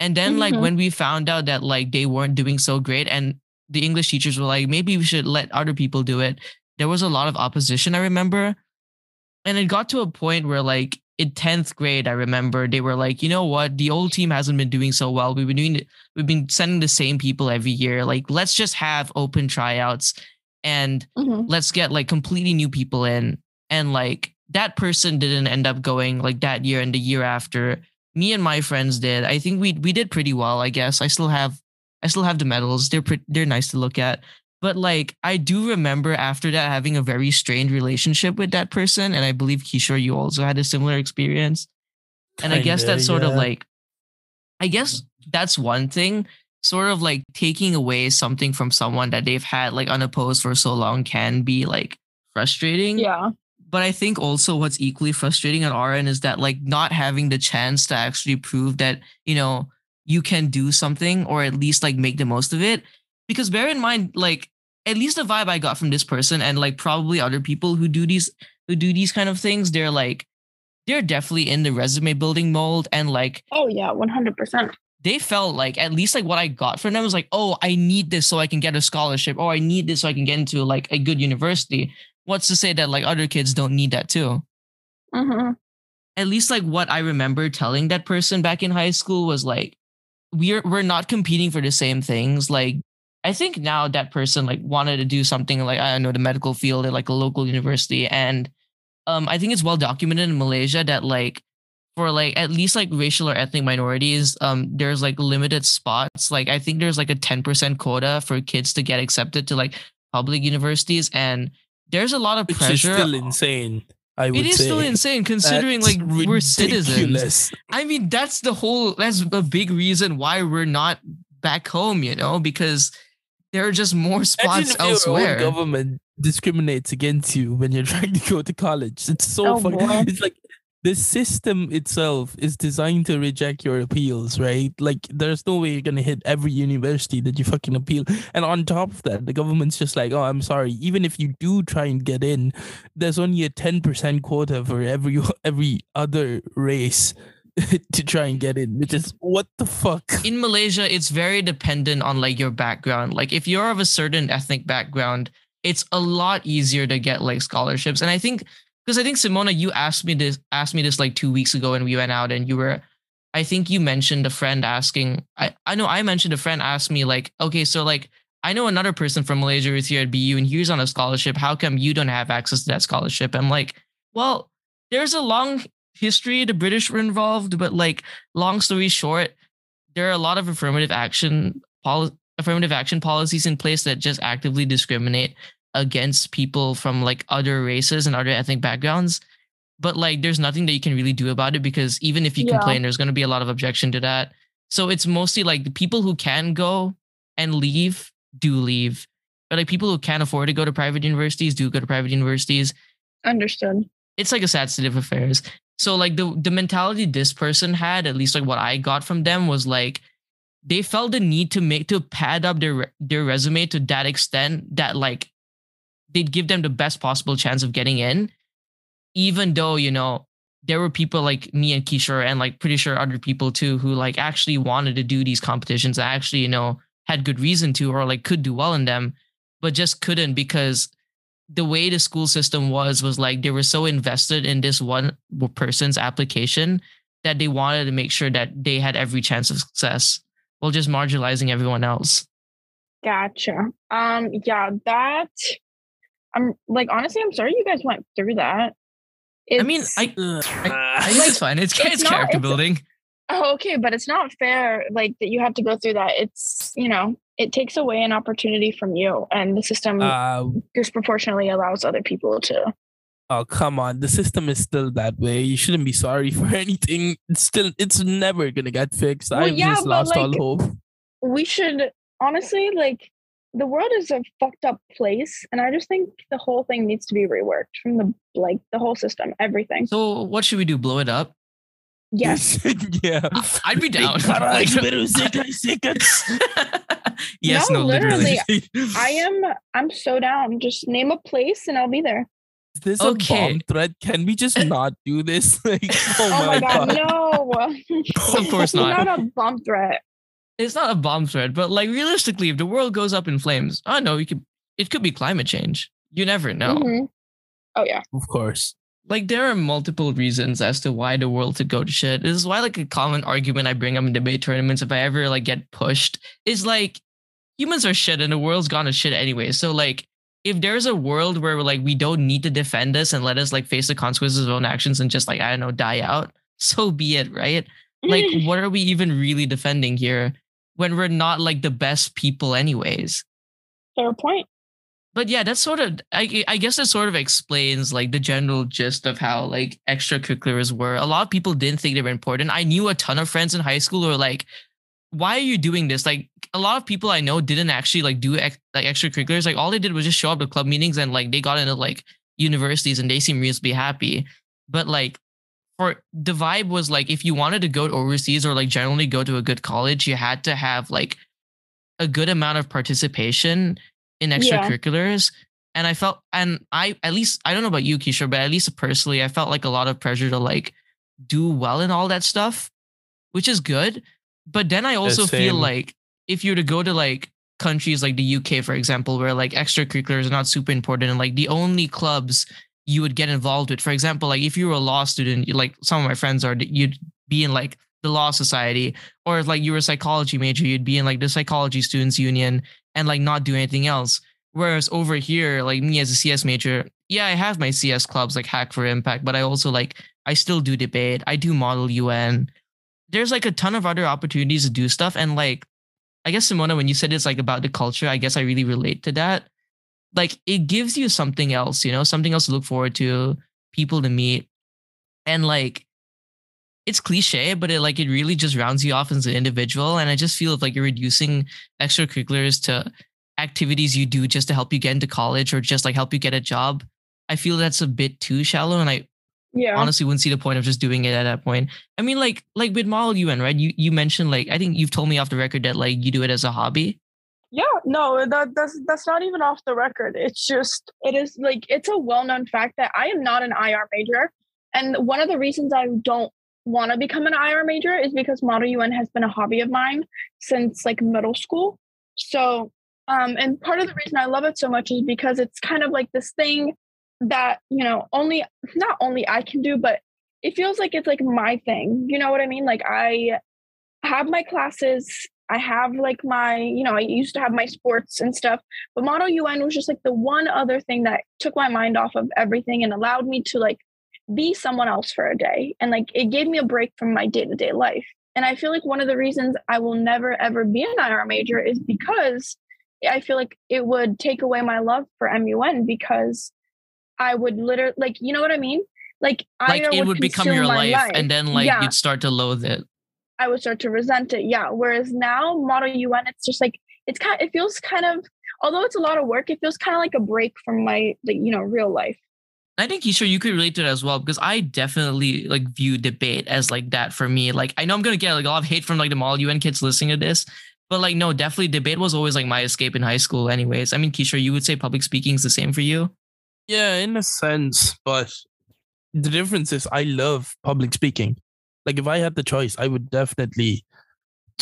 And then like Mhm. when we found out that like they weren't doing so great and the English teachers were like, maybe we should let other people do it. There was a lot of opposition, I remember. And it got to a point where like in 10th grade, I remember they were like, you know what? The old team hasn't been doing so well. We've been doing it, we've been sending the same people every year. Like, let's just have open tryouts and Mhm. let's get like completely new people in and like that person didn't end up going like that year and the year after me and my friends did i think we we did pretty well i guess i still have i still have the medals they're pretty they're nice to look at but like i do remember after that having a very strained relationship with that person and i believe kishor you also had a similar experience and i guess Kinda, that's sort of like i guess that's one thing sort of like taking away something from someone that they've had like unopposed for so long can be like frustrating Yeah. but I think also what's equally frustrating on our end is that like not having the chance to actually prove that, you know, you can do something or at least like make the most of it. Because bear in mind, like at least the vibe I got from this person and like probably other people who do these who do these kind of things, they're like they're definitely in the resume building mold and like Oh yeah, one hundred percent. they felt like at least like what I got from them was like, oh, I need this so I can get a scholarship, or I need this so I can get into like a good university. What's to say that like other kids don't need that too? Mm-hmm. At least like what I remember telling that person back in high school was like, we're we're not competing for the same things. Like I think now that person like wanted to do something like I don't know the medical field at like a local university, and um I think it's well documented in Malaysia that like for like at least like racial or ethnic minorities, um, there's like limited spots. Like I think there's like a 10% quota for kids to get accepted to like public universities. And there's a lot of Which pressure. is still insane. I would It is say. still insane considering That's like we're citizens. I mean, that's the whole that's a big reason why we're not back home, you know, because there are just more spots if your own elsewhere. government discriminates against you when you're trying to go to college. It's so Oh, funny. boy. It's like the system itself is designed to reject your appeals, right? Like there's no way you're gonna hit every university that you fucking appeal. And on top of that, the government's just like, oh, I'm sorry. Even if you do try and get in, there's only a ten percent quota for every every other race to try and get in. Which is what the fuck? in Malaysia, it's very dependent on like your background. Like if you're of a certain ethnic background, it's a lot easier to get like scholarships. And I think because I think Simona, you asked me this asked me this like two weeks ago when we went out and you were I think you mentioned a friend asking I, I know I mentioned a friend asked me like, okay, so like I know another person from Malaysia who's here at BU and he's on a scholarship. How come you don't have access to that scholarship? I'm like, well, there's a long history. The British were involved, but like long story short, there are a lot of affirmative action poli- affirmative action policies in place that just actively discriminate against people from like other races and other ethnic backgrounds but like there's nothing that you can really do about it because even if you Yeah. complain there's going to be a lot of objection to that so it's mostly like the people who can go and leave do leave but like people who can't afford to go to private universities do go to private universities Understood. it's like a sad state of affairs. So like the the mentality this person had, at least like what I got from them was like they felt the need to make to pad up their their resume to that extent that like they'd give them the best possible chance of getting in, even though you know there were people like me and Kishor and like pretty sure other people too who like actually wanted to do these competitions and actually you know had good reason to or like could do well in them, but just couldn't because the way the school system was was like they were so invested in this one person's application that they wanted to make sure that they had every chance of success while just marginalizing everyone else. Gotcha. Um, yeah, that I'm like honestly, I'm sorry you guys went through that. I mean, It's- I, I, I think it's fine. It's, it's it's, not- character it's- building. Oh, okay, but it's not fair like that you have to go through that. It's, you know, it takes away an opportunity from you and the system Uh, disproportionately allows other people to oh come on, the system is still that way. You shouldn't be sorry for anything. It's still, it's never gonna get fixed. Well, I've yeah, just but, lost all like, hope. we should honestly like the world is a fucked up place and I just think the whole thing needs to be reworked from the like the whole system, everything. So what should we do? Blow it up? Yes. yeah. I'd be down. Like- pero sikat, sikat. yes, No, no, literally. literally. I am I'm so down. Just name a place and I'll be there. Is this Okay. a bomb threat? Can we just not do this? Like, oh, Oh, my god, no. Of course not. It's not. not a bomb threat. It's not a bomb threat, but like realistically, if the world goes up in flames, I know you could. It could be climate change. You never know. Mhm. Oh yeah. Of course. Like there are multiple reasons as to why the world could go to shit. This is why like a common argument I bring up in debate tournaments if I ever like get pushed is like humans are shit and the world's gone to shit anyway. So like if there's a world where like we don't need to defend us and let us like face the consequences of our own actions and just like I don't know die out, so be it, right? Like what are we even really defending here when we're not like the best people anyways? fair point. But yeah, that's sort of I I guess it sort of explains like the general gist of how like extracurriculars were. A lot of people didn't think they were important. I knew a ton of friends in high school who were like, "Why are you doing this?" Like a lot of people I know didn't actually like do ex- like extracurriculars. Like all they did was just show up to club meetings and like they got into like universities and they seemed reasonably happy. But like for the vibe was like if you wanted to go overseas or like generally go to a good college, you had to have like a good amount of participation in Yeah. extracurriculars. And I felt, and I at least I don't know about you, Kishor, but at least personally, I felt like a lot of pressure to like do well in all that stuff, which is good. But then I also feel like if you were to go to like countries like the UK, for example, where like extracurriculars are not super important and like the only clubs you would get involved with, for example, like if you were a law student, like some of my friends are, you'd be in like the law society, or if like you were a psychology major, you'd be in like the psychology students union and like not do anything else. Whereas over here, like me as a CS major, yeah, I have my CS clubs like Hack for Impact, but I also like I still do debate. I do model UN. There's like a ton of other opportunities to do stuff. And like I guess Simona, when you said it's like about the culture, I guess I really relate to that. Like it gives you something else, you know, something else to look forward to, people to meet. And like it's cliche, but it like it really just rounds you off as an individual. And I just feel like you're reducing extracurriculars to activities you do just to help you get into college or just like help you get a job. I feel that's a bit too shallow, and I Yeah. honestly wouldn't see the point of just doing it at that point. I mean, like like with Model UN, right? You you mentioned like I think you've told me off the record that like you do it as a hobby. Yeah, no, that that's that's not even off the record. It's just it is like it's a well-known fact that I am not an IR major. And one of the reasons I don't want to become an IR major is because Model UN has been a hobby of mine since like middle school. So um and part of the reason I love it so much is because it's kind of like this thing that, you know, only not only I can do, but it feels like it's like my thing. You know what I mean? Like I have my classes I have like my, you know, I used to have my sports and stuff, but Model UN was just like the one other thing that took my mind off of everything and allowed me to like be someone else for a day. And like it gave me a break from my day to day life. And I feel like one of the reasons I will never ever be an IR major is because I feel like it would take away my love for MUN because I would literally, like, you know what I mean? Like, Like IR it would become your my life, and then like Yeah. you'd start to loathe it. I would start to resent it. Yeah. Whereas now, Model UN, it's just like it's kind. Of, It feels kind of, although it's a lot of work, it feels kind of like a break from my, like, you know, real life. I think Kishor, you could relate to it as well because I definitely like view debate as like that for me. Like I know I'm gonna get like a lot of hate from like the Model UN kids listening to this, but like no, definitely debate was always like my escape in high school. Anyways, I mean, Kishor, you would say public speaking is the same for you. Yeah, in a sense, but the difference is I love public speaking. Like if I had the choice, I would definitely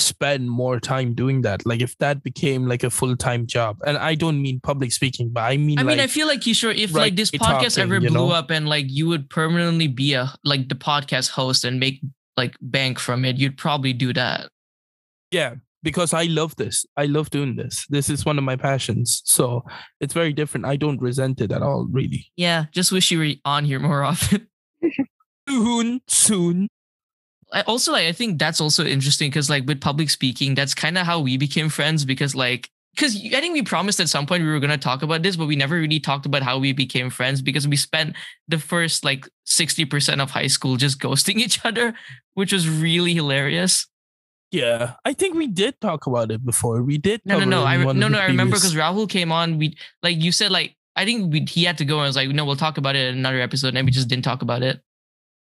spend more time doing that. Like if that became like a full-time job. And I don't mean public speaking, but I mean I like mean, I feel like Kishor, if like this podcast talking, ever you blew know? up and like you would permanently be a like the podcast host and make like bank from it, you'd probably do that. yeah, because I love this. I love doing this. This is one of my passions. So it's very different. I don't resent it at all, really. Yeah, just wish you were on here more often. Soon, soon. I also like I think that's also interesting because like with public speaking, that's kind of how we became friends because like because I think we promised at some point we were gonna talk about this, but we never really talked about how we became friends because we spent the first like 60% of high school just ghosting each other, which was really hilarious. Yeah, I think we did talk about it before. We did. No, no, no. I re- no, no. I remember because Rahul came on. We like you said like I think we, he had to go and was like no, we'll talk about it in another episode, and we just didn't talk about it.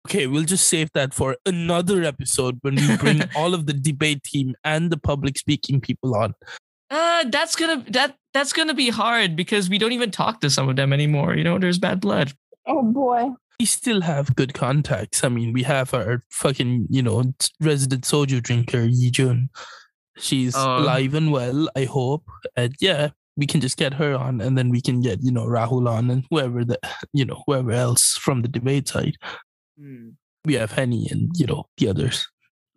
Okay, we'll just save that for another episode when we bring all of the debate team and the public speaking people on. Uh, that's gonna that that's gonna be hard because we don't even talk to some of them anymore. You know, there's bad blood. Oh boy. We still have good contacts. I mean, we have our fucking, you know, resident soju drinker, Yi Jun. She's Oh. alive and well, I hope. And yeah, we can just get her on and then we can get, you know, Rahul on and whoever the, you know, whoever else from the debate side. We have Henny and, you know, the others.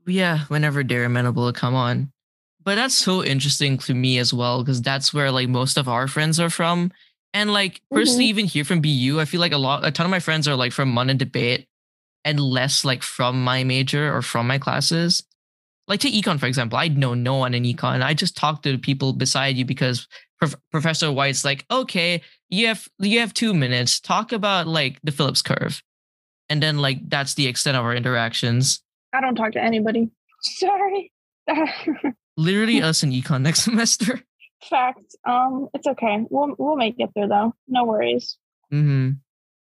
Yeah, whenever they're amenable to come on. But that's so interesting to me as well because that's where like most of our friends are from. And like personally, Mhm. even here from BU, I feel like a lot, a ton of my friends are like from Mun and debate, and less like from my major or from my classes. Like to econ, for example, I know no one in econ. I just talk to people beside you because Prof- Professor White's like, okay, you have you have two minutes. Talk about like the Phillips curve, and then like that's the extent of our interactions. I don't talk to anybody. Sorry. Literally us in econ next semester. Fact. Um, it's okay. We'll we'll make it through though. No worries. Mm-hmm.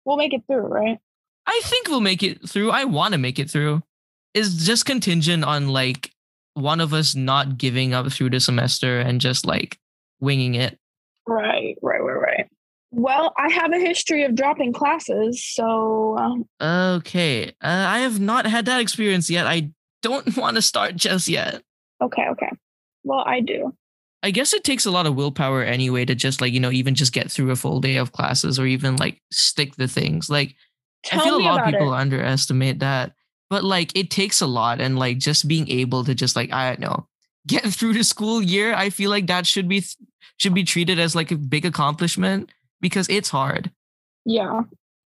We'll make it through, right? I think we'll make it through. I want to make it through. It's just contingent on like one of us not giving up through the semester and just like winging it. Right, right, right. Well, I have a history of dropping classes, so um, Okay. Uh, I have not had that experience yet. I don't want to start just yet. okay, okay. Well, I do. I guess it takes a lot of willpower anyway to just like, you know, even just get through a full day of classes or even like stick the things. Like, Tell I feel a lot of people it. underestimate that, but like it takes a lot, and like just being able to just like I don't know get through the school year, I feel like that should be should be treated as like a big accomplishment because it's hard. Yeah,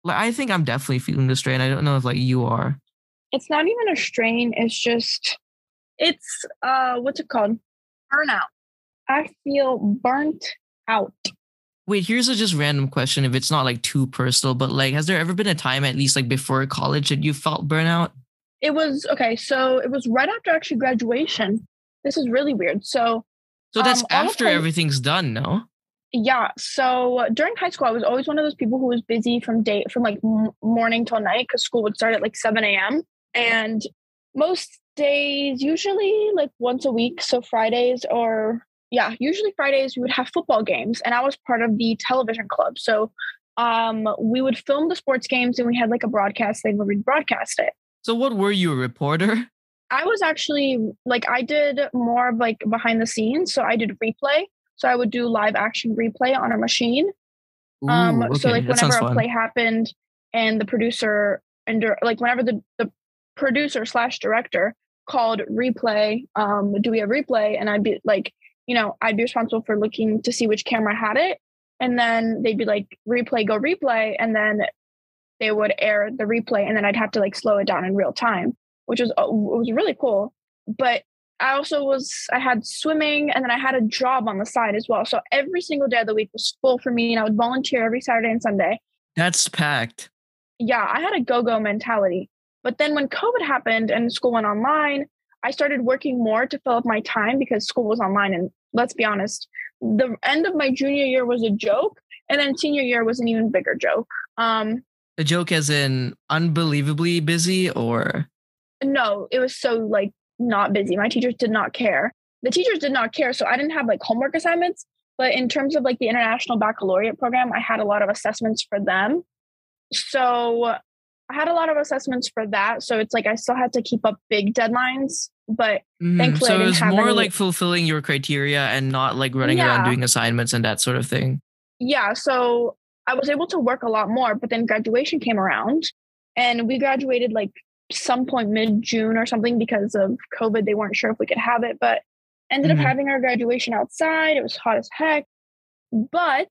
Like I think I'm definitely feeling the strain. I don't know if like you are. it's not even a strain. It's just, it's uh, what's it called? Burnout. I feel burnt out. Wait, here's a just random question. If it's not like too personal, but like, has there ever been a time, at least like before college, that you felt burnout? It was okay. So it was right after actually graduation. This is really weird. So So that's Um, after high- everything's done, no? Yeah. So during high school, I was always one of those people who was busy from day from like m- morning till night because school would start at like seven a.m. And most days, usually like once a week, so Fridays or yeah, usually Fridays we would have football games, and I was part of the television club. So um, we would film the sports games, and we had like a broadcast thing where we'd broadcast it. So what were you, a reporter? I was actually like I did more of like behind the scenes, so I did replay. So I would do live action replay on a machine. Um, Ooh, so like that whenever a fun. play happened and the producer and like whenever the, the producer slash director called replay, um, do we have replay? And I'd be like, you know, I'd be responsible for looking to see which camera had it. And then they'd be like, replay, go replay. And then they would air the replay and then I'd have to like slow it down in real time, which was, uh, it was really cool. But I also was, I had swimming and then I had a job on the side as well. So every single day of the week was full for me and I would volunteer every Saturday and Sunday. That's packed. Yeah, I had a go go mentality. But then when COVID happened and school went online, I started working more to fill up my time because school was online. And let's be honest, the end of my junior year was a joke. And then senior year was an even bigger joke. Um, A joke as in unbelievably busy or no, it was so like not busy. My teachers did not care. The teachers did not care. So I didn't have like homework assignments. But in terms of like the International Baccalaureate program, I had a lot of assessments for them. So I had a lot of assessments for that. So it's like I still had to keep up big deadlines. But Mhm. Thankfully, so it didn't was have more any- like fulfilling your criteria and not like running around doing assignments and that sort of thing. yeah, so I was able to work a lot more. But then graduation came around and we graduated like some point mid June or something because of COVID. They weren't sure if we could have it. But Ended Mhm. up having our graduation outside. It was hot as heck. But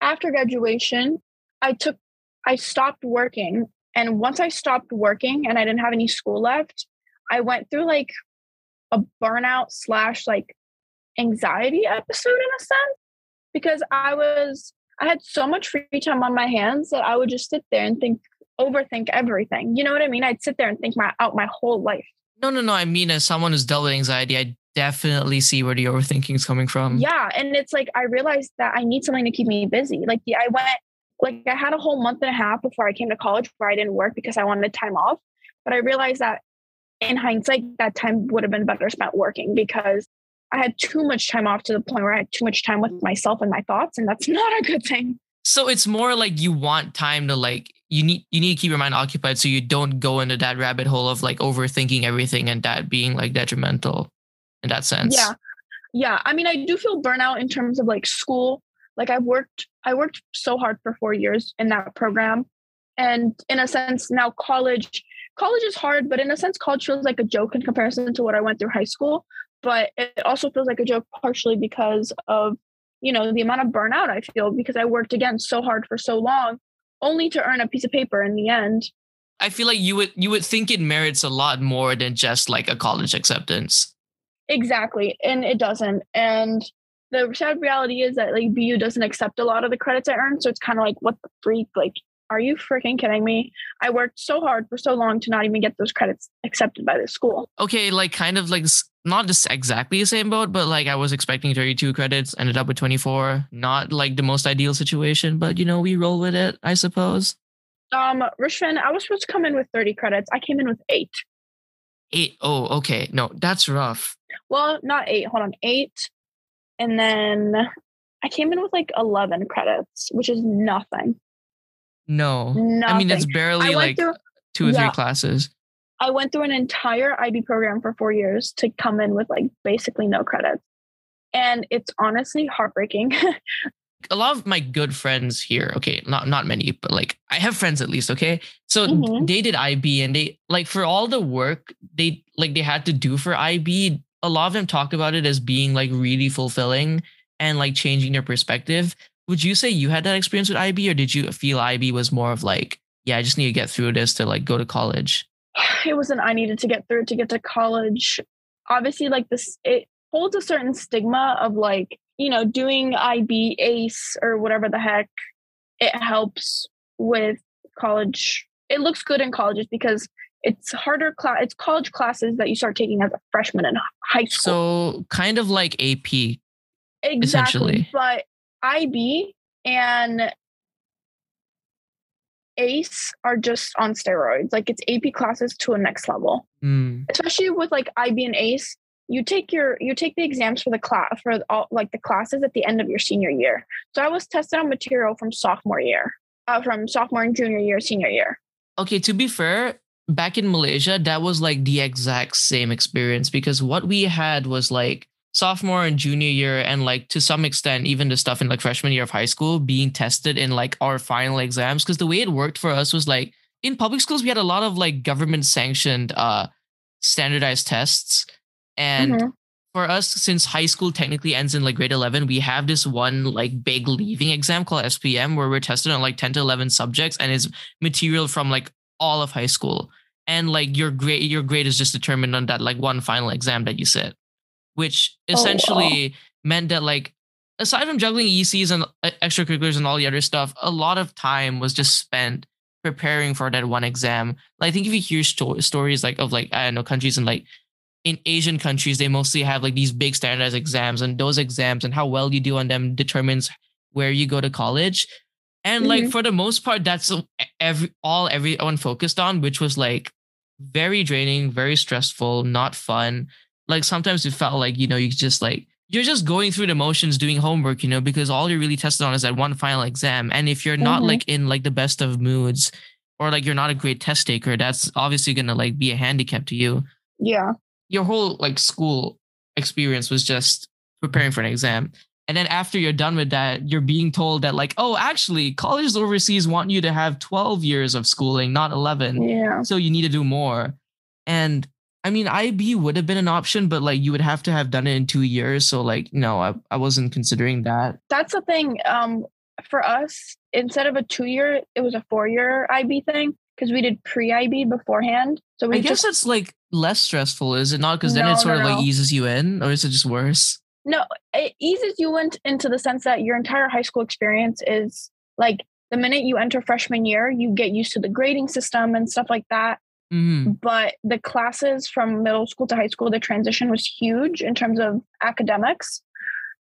after graduation, I took, I stopped working. And once I stopped working and I didn't have any school left, I went through like a burnout slash like anxiety episode in a sense because I was, I had so much free time on my hands that I would just sit there and think, overthink everything. You know what I mean? I'd sit there and think my out my whole life. No, no, no. I mean, as someone who's dealt with anxiety, I definitely see where the overthinking is coming from. Yeah. And it's like I realized that I need something to keep me busy. Like the, I went like I had a whole month and a half before I came to college where I didn't work because I wanted time off. But I realized that in hindsight, that time would have been better spent working because I had too much time off to the point where I had too much time with myself and my thoughts, and that's not a good thing. So it's more like you want time to like you need you need to keep your mind occupied so you don't go into that rabbit hole of like overthinking everything and that being like detrimental in that sense. Yeah. Yeah. I mean, I do feel burnout in terms of like school. Like I've worked, I worked so hard for four years in that program. And in a sense, now college, college is hard, but in a sense, college feels like a joke in comparison to what I went through high school. But it also feels like a joke partially because of, you know, the amount of burnout I feel because I worked again so hard for so long only to earn a piece of paper in the end. I feel like you would you would think it merits a lot more than just like a college acceptance. Exactly. And it doesn't. And the sad reality is that like BU doesn't accept a lot of the credits I earned. So it's kind of like, what the freak? Like, are you freaking kidding me? I worked so hard for so long to not even get those credits accepted by the school. Okay, like kind of like not just exactly the same boat, but like I was expecting 32 credits, ended up with 24. Not like the most ideal situation, but you know, we roll with it, I suppose. Um, Rishven, I was supposed to come in with 30 credits. I came in with eight. Eight oh, okay. No, that's rough. Well, not eight. Hold on, eight. And then I came in with like 11 credits, which is nothing. No. Nothing. I mean, it's barely like through two or three classes. I went through an entire IB program for four years to come in with like basically no credits. And it's honestly heartbreaking. a lot of my good friends here, okay, not not many, but like I have friends at least, okay? So Mhm. they did IB and they like for all the work they like they had to do for IB, a lot of them talk about it as being like really fulfilling and like changing their perspective. Would you say you had that experience with IB or did you feel IB was more of like, yeah, I just need to get through this to like go to college? it wasn't I needed to get through it to get to college. Obviously, like this, it holds a certain stigma of like, you know, doing IB AICE or whatever the heck. It helps with college. It looks good in colleges because it's harder class. It's college classes that you start taking as a freshman in high school. So kind of like AP. exactly. essentially. But IB and AICE are just on steroids. Like it's AP classes to a next level. Hmm. especially with like IB and AICE, you take your you take the exams for the class for all like the classes at the end of your senior year. So I was tested on material from sophomore year, uh, from sophomore and junior year, senior year. Okay, to be fair, back in Malaysia, that was like the exact same experience because what we had was like sophomore and junior year, and like to some extent, even the stuff in like freshman year of high school being tested in like our final exams. Because the way it worked for us was like in public schools, we had a lot of like government sanctioned uh standardized tests. And Mhm. for us, since high school technically ends in like grade 11, we have this one like big leaving exam called SPM where we're tested on like 10 to 11 subjects and is material from like all of high school. And like your grade, your grade is just determined on that like one final exam that you sit, which wow. essentially meant that like aside from juggling ECs and uh, extracurriculars and all the other stuff, a lot of time was just spent preparing for that one exam. Like, I think if you hear sto- stories like of like I don't know countries and like in Asian countries, they mostly have like these big standardized exams, and those exams and how well you do on them determines where you go to college. And like Mhm. for the most part, that's every all everyone focused on, which was like very draining, very stressful, not fun. Like sometimes it felt like you know you just like you're just going through the motions doing homework, you know, because all you're really tested on is that one final exam. And if you're not Mhm. like in like the best of moods, or like you're not a great test taker, that's obviously gonna like be a handicap to you Yeah. your whole like school experience was just preparing for an exam. And then after you're done with that, you're being told that like, oh, actually, colleges overseas want you to have 12 years of schooling, not 11. Yeah. So you need to do more. And I mean, IB would have been an option, but like you would have to have done it in two years. So like, no, I, I wasn't considering that. That's the thing. Um, for us, instead of a two year, it was a four year IB thing because we did pre IB beforehand. So we I guess just it's like less stressful, is it not? Because then No, it sort no, of like eases you in, or is it just worse? no, it eases you in, into the sense that your entire high school experience is like the minute you enter freshman year, you get used to the grading system and stuff like that. Hmm But the classes from middle school to high school, the transition was huge in terms of academics.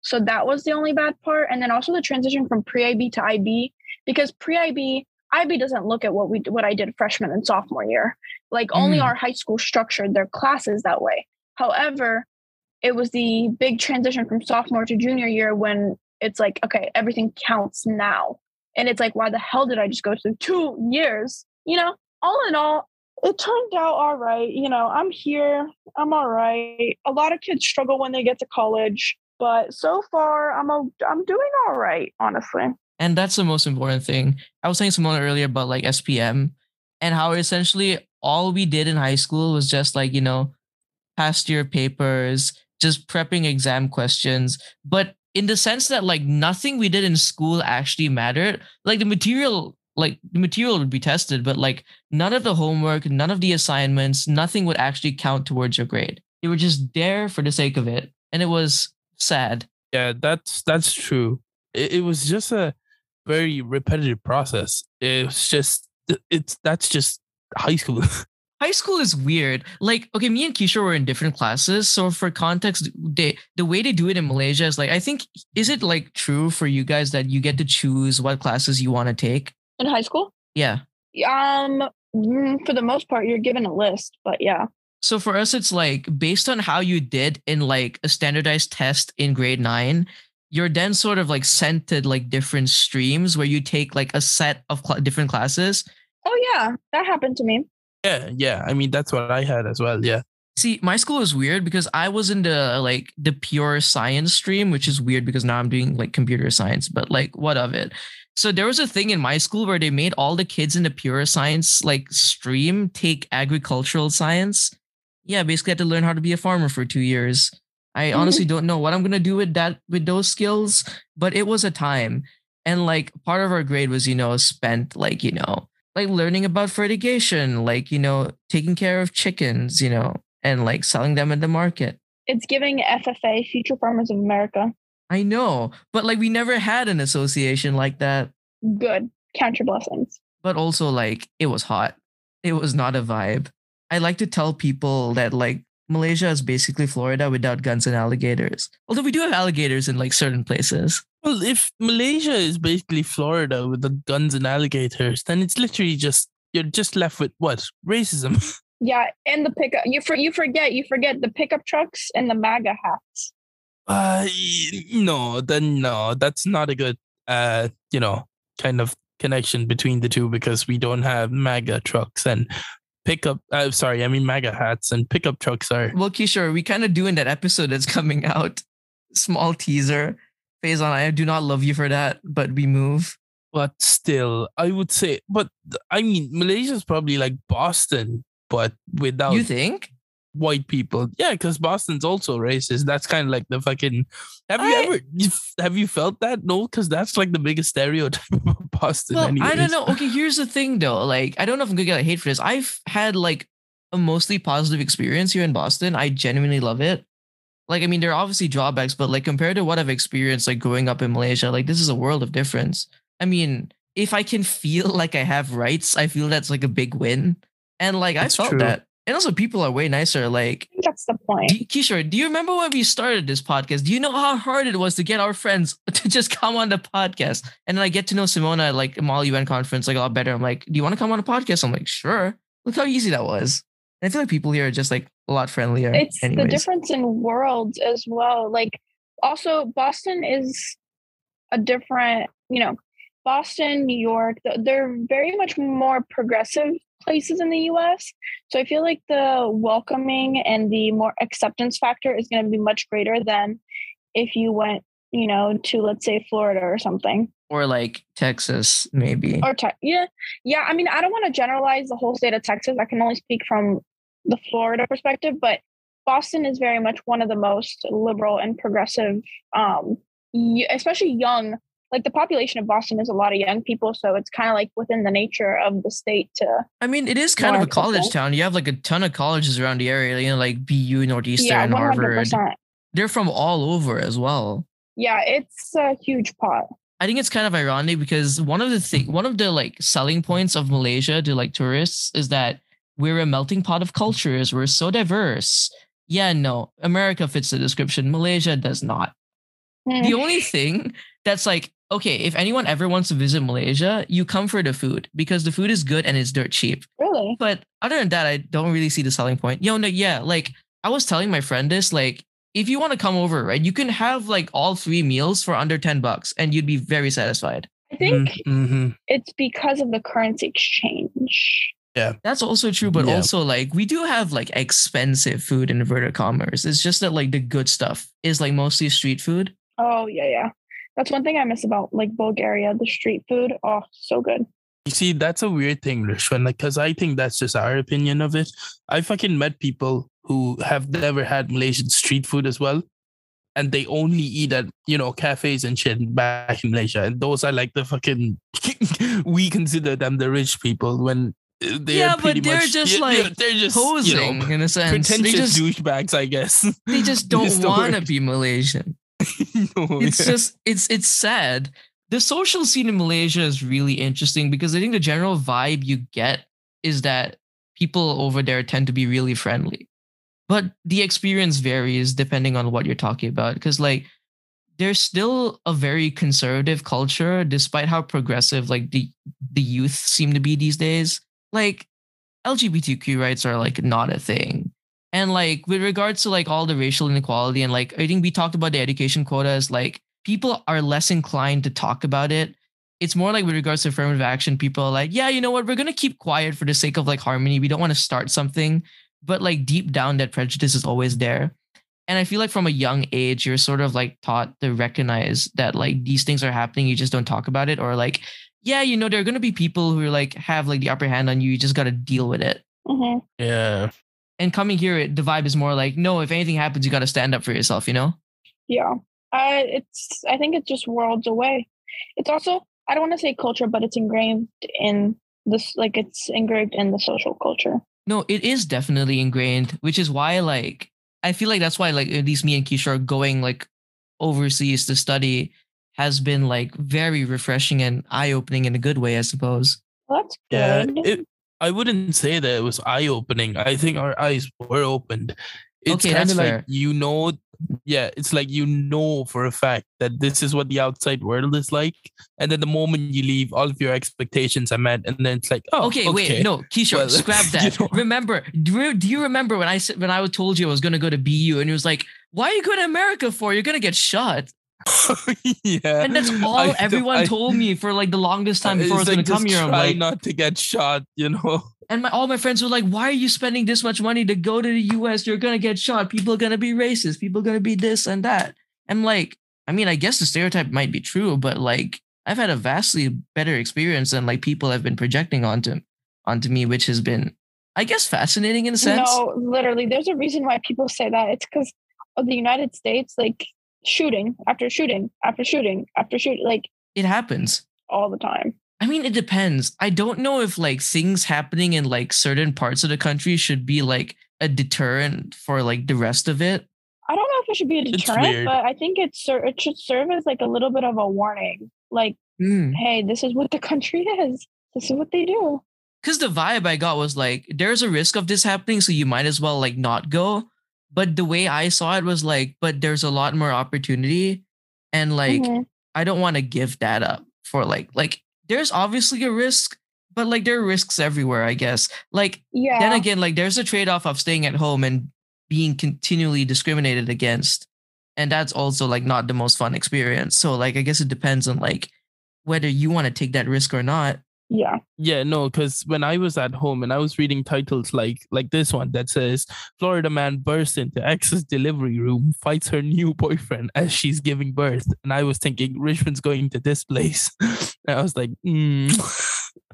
So that was the only bad part. And then also the transition from pre IB to IB, because pre IB, IB doesn't look at what we what I did freshman and sophomore year. Like only Mhm. our high school structured their classes that way. However, it was the big transition from sophomore to junior year when it's like, okay, everything counts now. And it's like, why the hell did I just go through two years? You know, all in all, it turned out all right. You know, I'm here. I'm all right. A lot of kids struggle when they get to college, but so far I'm a, I'm doing all right, honestly. And that's the most important thing. I was saying Simona earlier about like SPM and how essentially all we did in high school was just like, you know, past year papers, just prepping exam questions. But in the sense that like nothing we did in school actually mattered. Like the material, like the material would be tested, but like none of the homework, none of the assignments, nothing would actually count towards your grade. They were just there for the sake of it. And it was sad. Yeah, that's that's true. It, it was just a very repetitive process. It's just it's that's just high school. high school is weird. Like, okay, me and Keisha were in different classes. So for context, they the way they do it in Malaysia is like, I think, is it like true for you guys that you get to choose what classes you want to take? In high school, Yeah. um, mm, for the most part, you're given a list, but yeah. So for us, it's like based on how you did in like a standardized test in grade nine, you're then sort of like sent to like different streams where you take like a set of cl- different classes. Oh yeah, that happened to me. yeah, yeah. I mean that's what I had as well. Yeah. See, my school is weird because I was in the like the pure science stream, which is weird because now I'm doing like computer science, but like what of it? So there was a thing in my school where they made all the kids in the pure science like stream take agricultural science. Yeah, basically I had to learn how to be a farmer for two years. I Mhm. honestly don't know what I'm gonna do with that with those skills, but it was a time. And like part of our grade was, you know, spent like, you know, like learning about fertigation, like, you know, taking care of chickens, you know, and like selling them at the market. It's giving FFA, Future Farmers of America. I know, but like we never had an association like that. Good. Count your blessings. But also, like, it was hot. It was not a vibe. I like to tell people that like Malaysia is basically Florida without guns and alligators. Although we do have alligators in like certain places. Well, if Malaysia is basically Florida with the guns and alligators, then it's literally just you're just left with what racism. Yeah, and the pickup. You for you forget you forget the pickup trucks and the MAGA hats. Uh, no, then no, that's not a good uh, you know, kind of connection between the two because we don't have MAGA trucks and pickup. I'm uh, sorry, I mean MAGA hats and pickup trucks are. Well, Kishor, we kind of do in that episode that's coming out. Small teaser. Faison, I do not love you for that, but we move. But still, I would say. But I mean, Malaysia is probably like Boston, but without You think? White people. Yeah, because Boston's also racist. That's kind of like the fucking. Have you I- ever have you felt that? No, because that's like the biggest stereotype of Boston. Well, I don't know. Okay, here's the thing though. Like, I don't know if I'm gonna get hate for this. I've had like a mostly positive experience here in Boston. I genuinely love it. Like, I mean, there are obviously drawbacks, but like compared to what I've experienced, like growing up in Malaysia, like this is a world of difference. I mean, if I can feel like I have rights, I feel that's like a big win. And like That's I felt true. that. And also, people are way nicer. Like, that's the point. do, Kishor, do you remember when we started this podcast? Do you know how hard it was to get our friends to just come on the podcast? And then I get to know Simona at like Model UN conference like a lot better. I'm like, do you want to come on a podcast? I'm like, sure. Look how easy that was. And I feel like people here are just like a lot friendlier. It's the difference in worlds as well. Like also Boston is a different, you know, Boston, New York, they're very much more progressive places in the US. So I feel like the welcoming and the more acceptance factor is going to be much greater than if you went, you know, to let's say Florida or something. Or like Texas, maybe. Or te- yeah, yeah. I mean, I don't want to generalize the whole state of Texas. I can only speak from the Florida perspective, but Boston is very much one of the most liberal and progressive, um, especially young. Like the population of Boston is a lot of young people, so it's kind of like within the nature of the state to. I mean, it is kind of a college acceptable. town. You have like a ton of colleges around the area, you know, like BU, Northeastern, yeah, Harvard. They're from all over as well. Yeah, it's a huge pot. I think it's kind of ironic because one of the thing, one of the like selling points of Malaysia to like tourists is that we're a melting pot of cultures. We're so diverse. Yeah, no, America fits the description. Malaysia does not. Mm. The only thing that's like, okay, if anyone ever wants to visit Malaysia, you come for the food because the food is good and it's dirt cheap. really? But other than that, I don't really see the selling point. Yo, no, yeah, like I was telling my friend this, like if you want to come over, right, you can have like all three meals for under 10 bucks and you'd be very satisfied. I think Mm-hmm. it's because of the currency exchange. Yeah. That's also true, but Yeah. also like we do have like expensive food in inverted commerce. It's just that like the good stuff is like mostly street food. Oh yeah, yeah. That's one thing I miss about like Bulgaria, the street food. Oh, so good. You see, that's a weird thing, Rishven, like, because I think that's just our opinion of it. I fucking met people who have never had Malaysian street food as well. And they only eat at, you know, cafes and shit back in Malaysia. And those are like the fucking, we consider them the rich people when uh, they Yeah, are pretty but they're much, just, yeah, yeah, like, they're just, Posing you know, in a sense. They pretentious just, douchebags, I guess. they just don't want to be Malaysian. No, it's yeah. just it's it's sad. The social scene in Malaysia is really interesting because I think the general vibe you get is that people over there tend to be really friendly. But the experience varies depending on what you're talking about. Because like there's still a very conservative culture, despite how progressive like the the youth seem to be these days. Like LGBTQ rights are like not a thing. And like with regards to like all the racial inequality and like I think we talked about the education quotas, like people are less inclined to talk about it. It's more like with regards to affirmative action, people are like, yeah, you know what, we're gonna keep quiet for the sake of like harmony. We don't want to start something, but like deep down, that prejudice is always there. And I feel like from a young age, you're sort of like taught to recognize that like these things are happening, you just don't talk about it, or like, yeah, you know, there are gonna be people who like have like the upper hand on you. You just gotta deal with it hmm yeah. And coming here, the vibe is more like, no, if anything happens, you got to stand up for yourself, you know? Yeah. Uh, it's. I think it's just worlds away. It's also. I don't want to say culture, but it's engraved in this. Like it's engraved in the social culture. No, it is definitely ingrained, which is why, like, I feel like that's why, like, at least me and Kishor are going, like, overseas to study has been, like, very refreshing and eye opening in a good way, I suppose. Well, that's Yeah, good. it, I wouldn't say that it was eye opening. I think our eyes were opened. It's Okay, kind of like fair. you know, yeah, it's like you know for a fact that this is what the outside world is like, and then the moment you leave, all of your expectations are met, and then it's like, oh, okay, wait, no, Kishor, Well, scrap you that. know- Remember, do you, do you remember when I said when I told you I was gonna go to BU and it was like, why are you going to America for? You're gonna get shot. yeah, And that's all I- everyone I- told me for like the longest time before I was like, gonna come just here. I'm like, not to get shot, you know. And my all my friends were like, "Why are you spending this much money to go to the U.S.? You're gonna get shot. People are gonna be racist. People are gonna be this and that." I'm like, I mean, I guess the stereotype might be true, but like, I've had a vastly better experience than like people have been projecting onto onto me, which has been, I guess, fascinating in a sense. No, literally, there's a reason why people say that. It's because of the United States, like shooting after shooting after shooting after shooting, like It happens. all the time. I mean, it depends. I don't know if like things happening in like certain parts of the country should be like a deterrent for like the rest of it. I don't know if it should be a deterrent, but I think it ser- it should serve as like a little bit of a warning. Like, Hmm. hey, this is what the country is. This is what they do. because the vibe I got was like, there's a risk of this happening, so you might as well like not go. But the way I saw it was like, but there's a lot more opportunity, and like Mhm. I don't want to give that up for like like there's obviously a risk, but like there are risks everywhere, I guess. Like Yeah. then again, like there's a trade off of staying at home and being continually discriminated against, and that's also like not the most fun experience. So like I guess it depends on like whether you want to take that risk or not. Yeah. Yeah, no, because when I was at home and I was reading titles like like this one that says Florida man bursts into ex's delivery room, fights her new boyfriend as she's giving birth, and I was thinking Rishven's going to this place. And I was like, hmm.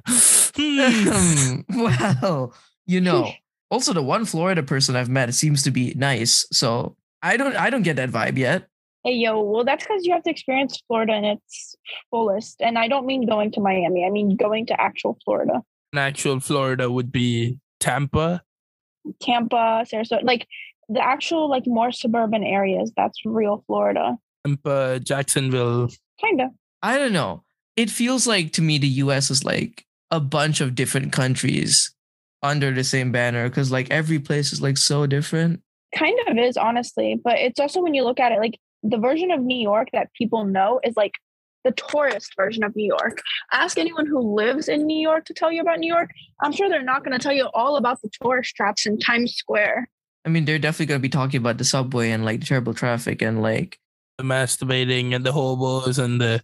Hmm. well, you know, Also, the one Florida person I've met seems to be nice. So I don't I don't get that vibe yet. Hey yo, well that's because you have to experience Florida and its fullest. And I don't mean going to Miami. I mean going to actual Florida. An actual Florida would be Tampa. Tampa, Sarasota, like the actual like more suburban areas. That's real Florida. Tampa, Jacksonville. Kinda. I don't know. It feels like to me the US is like a bunch of different countries under the same banner because like every place is like so different. Kind of is honestly, but it's also when you look at it, like the version of New York that people know is like the tourist version of New York. Ask anyone who lives in New York to tell you about New York. I'm sure they're not going to tell you all about the tourist traps in Times Square. I mean, they're definitely going to be talking about the subway and like the terrible traffic and like The masturbating and the hobos and the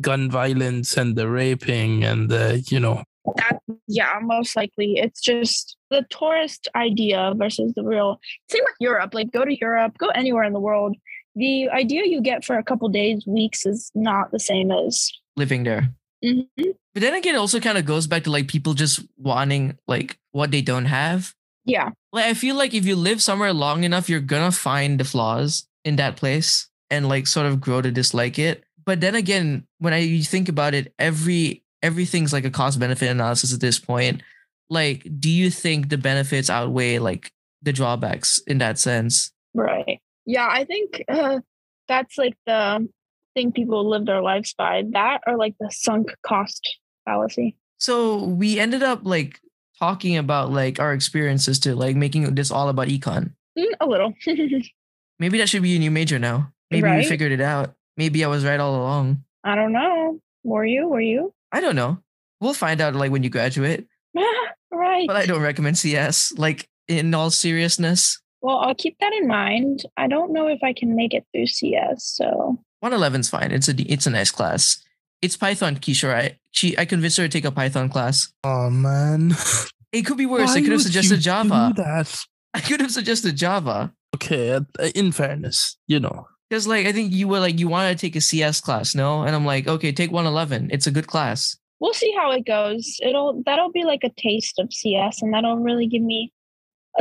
gun violence and the raping and the, you know, That yeah, most likely it's just the tourist idea versus the real. Same with Europe. Like go to Europe, go anywhere in the world. The idea you get for a couple days, weeks is not the same as. living there. Mhm. But then again, it also kind of goes back to like people just wanting like what they don't have. Yeah, Like I feel like if you live somewhere long enough, you're gonna find the flaws in that place and like sort of grow to dislike it. But then again, when I you think about it, every everything's like a cost benefit analysis at this point. Like, do you think the benefits outweigh like the drawbacks in that sense? right. Yeah, I think uh, that's like the thing people live their lives by. That or like the sunk cost fallacy. So we ended up like talking about like our experiences to like making this all about econ. Mm, a little. Maybe that should be a new major now. Maybe we figured it out. Maybe I was right all along. I don't know. Were you? Were you? I don't know. We'll find out like when you graduate. right. But I don't recommend CS. Like in all seriousness, Well, I'll keep that in mind. I don't know if I can make it through CS. So 111's fine. It's a it's a nice class. It's Python, Kishor. I she I convinced her to take a Python class. oh man. It could be worse. I could have suggested Java. that? I could have suggested Java. Okay, uh, in fairness, you know. Because like I think you were like you wanted to take a CS class, no? And I'm like, okay, take 111. It's a good class. we'll see how it goes. It'll that'll be like a taste of CS, and that'll really give me a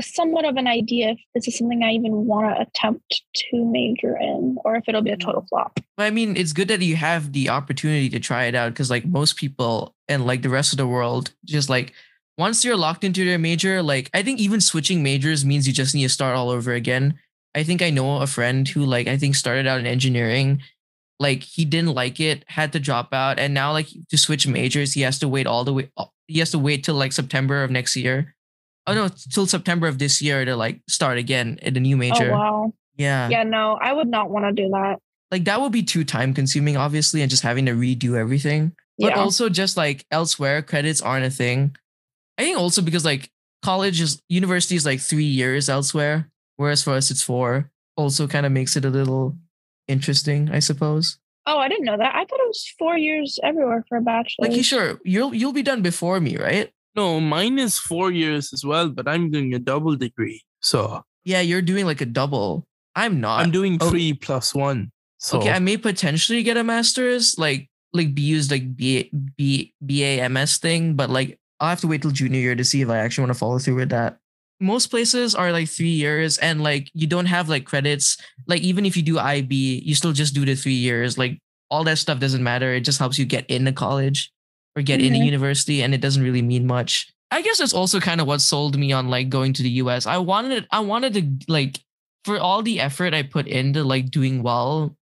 somewhat of an idea if this is something I even want to attempt to major in, or if it'll be a mm. total flop. But I mean, it's good that you have the opportunity to try it out because, like, most people and like the rest of the world, just like once you're locked into their major, like, I think even switching majors means you just need to start all over again. I think I know a friend who, like, I think started out in engineering. Like, he didn't like it, had to drop out, and now, like, to switch majors, he has to wait all the way, he has to wait till like September of next year. Oh, no, till September of this year to like start again at a new oh, major. Oh wow. Yeah. Yeah, no, I would not want to do that. Like, that would be too time consuming, obviously, and just having to redo everything but Yeah. also just like elsewhere credits aren't a thing i think also because like college is university is like three years elsewhere whereas for us it's four also kind of makes it a little interesting i suppose Oh, I didn't know that. I thought it was four years everywhere for a bachelor. like you sure you'll you'll be done before me right No, mine is four years as well, but I'm doing a double degree. So yeah you're doing like a double i'm not I'm doing oh. three plus one. So okay i may potentially get a master's like like be used like b b bams thing but like i'll have to wait till junior year to see if i actually want to follow through with that most places are like three years and like you don't have like credits like even if you do ib you still just do the three years like all that stuff doesn't matter it just helps you get into college or get into Mhm. university and it doesn't really mean much i guess that's also kind of what sold me on like going to the us i wanted i wanted to like for all the effort i put into like doing well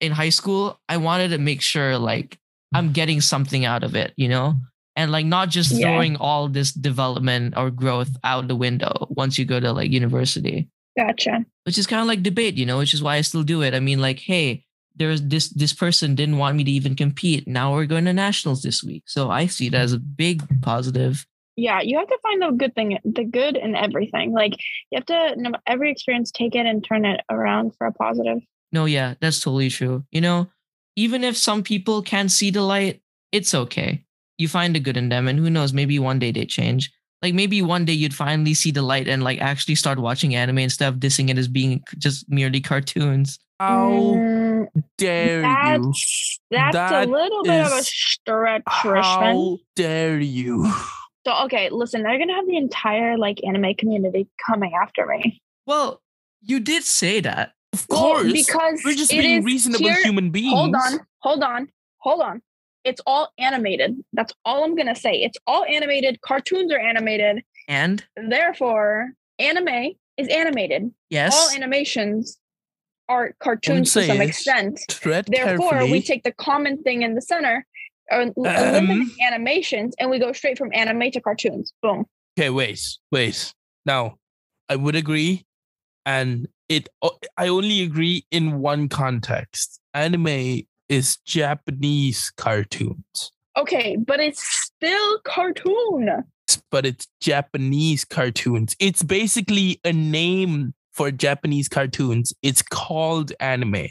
in high school, I wanted to make sure like I'm getting something out of it, you know? And like not just Yeah. throwing all this development or growth out the window once you go to like university, gotcha. which is kind of like debate, you know, which is why I still do it. I mean, like, hey, there's this this person didn't want me to even compete. Now we're going to nationals this week. So I see it as a big positive. Yeah, you have to find the good thing, the good in everything. Like you have to no- every experience, take it and turn it around for a positive. No, yeah, that's totally true. You know, even if some people can't see the light, it's okay. You find the good in them, and who knows, maybe one day they change. Like maybe one day you'd finally see the light and like actually start watching anime instead of dissing it as being just merely cartoons. how Mm, dare you? that's that's That a little bit of a stretch, Rishven. How dare you? So okay, listen, they're gonna have the entire like anime community coming after me. Well, you did say that. Of Well, course. because We're just being reasonable here- human beings. Hold on, hold on, hold on. It's all animated. That's all I'm gonna say. It's all animated. Cartoons are animated. And Therefore, anime is animated. yes, All animations are cartoons to some extent. Therefore, carefully. we take the common thing in the center, or Um, eliminate animations, and we go straight from anime to cartoons. Boom. Okay, wait, wait. Now, I would agree, and it. I only agree in one context. Anime is Japanese cartoons, Okay, but it's still cartoon. but it's Japanese cartoons. It's basically a name for Japanese cartoons. It's called anime,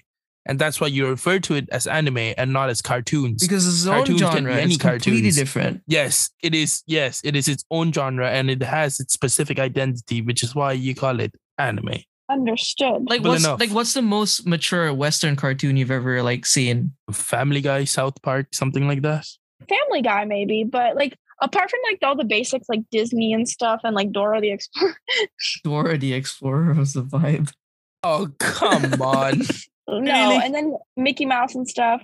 and that's why you refer to it as anime and not as cartoons. because it's its own Cartoons can be genre, any it's completely cartoons. different. Yes, it is. Yes, it is its own genre and it has its specific identity, which is why you call it anime. Understood. Like Well what's enough. like what's the most mature Western cartoon you've ever like seen? Family Guy, South Park, something like that. Family Guy, maybe, but like apart from like all the basics like Disney and stuff, and like Dora the Explorer. Dora the Explorer was the vibe. Oh come on! no, Really? and then Mickey Mouse and stuff.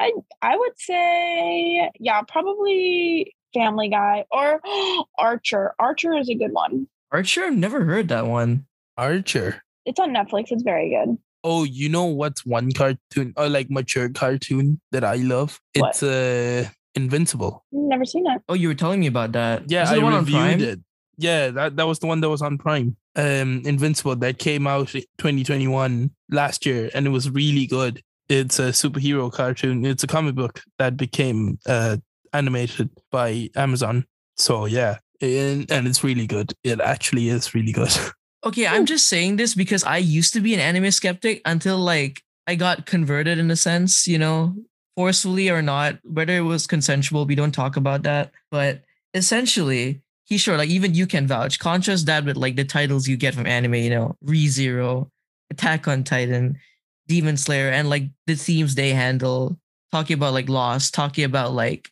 I I would say yeah, probably Family Guy or Archer. Archer is a good one. Archer, I've never heard that one. Archer. It's on Netflix. It's very good. Oh, you know what's one cartoon or like mature cartoon that I love? What? It's uh Invincible. Never seen it. Oh, you were telling me about that. Yeah, Is it I the one on reviewed Prime? it. Yeah, that, that was the one that was on Prime. Um, Invincible that came out 2021 last year, and it was really good. It's a superhero cartoon. It's a comic book that became uh animated by Amazon. So yeah, and, and it's really good. It actually is really good. Okay, I'm just saying this because I used to be an anime skeptic until like I got converted in a sense, you know, forcefully or not, whether it was consensual, we don't talk about that. But essentially, Kishor like even you can vouch. Contrast that with like the titles you get from anime, you know, ReZero, Attack on Titan, Demon Slayer, and like the themes they handle, talking about like loss, talking about like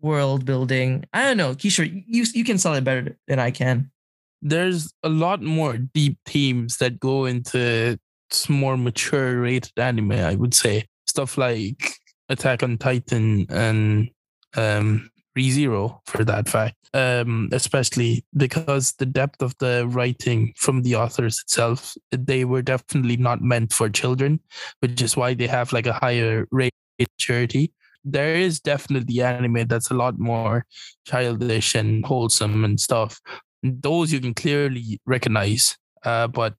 world building. I don't know, Kishor, you you can sell it better than I can. There's a lot more deep themes that go into more mature rated anime. I would say stuff like Attack on Titan and um ReZero for that fact. Um, especially because the depth of the writing from the authors itself, they were definitely not meant for children, which is why they have like a higher rate of maturity. There is definitely anime that's a lot more childish and wholesome and stuff. Those you can clearly recognize. Uh, but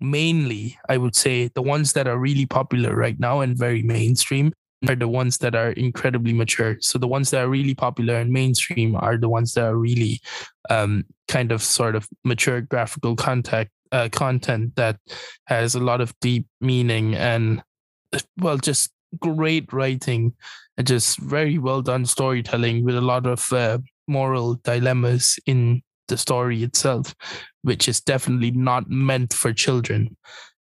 mainly, I would say the ones that are really popular right now and very mainstream are the ones that are incredibly mature. So the ones that are really popular and mainstream are the ones that are really um, kind of sort of mature graphical contact uh, content that has a lot of deep meaning and well, just great writing and just very well done storytelling with a lot of uh, moral dilemmas in the story itself, which is definitely not meant for children.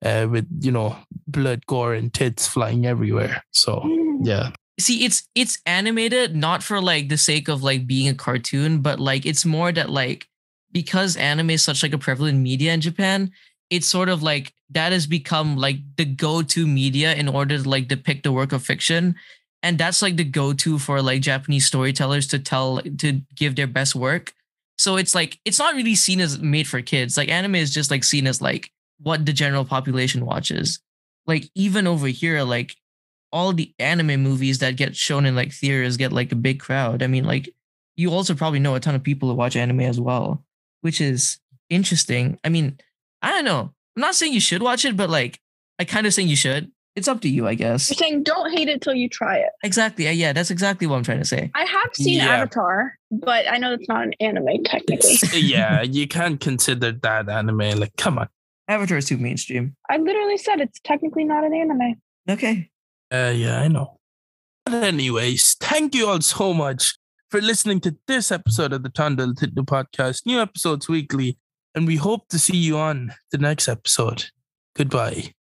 Uh, with you know blood, gore, and tits flying everywhere. So yeah, see it's it's animated not for like the sake of like being a cartoon but like it's more that like because anime is such like a prevalent media in japan it's sort of like that has become like the go-to media in order to like depict the work of fiction. And that's like the go-to for like japanese storytellers to tell to give their best work. So it's like it's not really seen as made for kids. Like anime is just like seen as like what the general population watches like even over here like all the anime movies that get shown in like theaters get like a big crowd. I mean, like you also probably know a ton of people who watch anime as well, which is interesting. I mean, I don't know. I'm not saying you should watch it, but like I kind of saying you should. It's up to you, I guess. You're saying don't hate it till you try it. Exactly. Yeah, Yeah, that's exactly what I'm trying to say. I have seen Yeah. Avatar, but I know it's not an anime technically. Yeah, you can't consider that anime. Like, come on. Avatar is too mainstream. I literally said it's technically not an anime. Okay. Uh, yeah, I know. But anyways, thank you all so much for listening to this episode of the Tandal Titnu podcast. New episodes weekly, and we hope to see you on the next episode. Goodbye.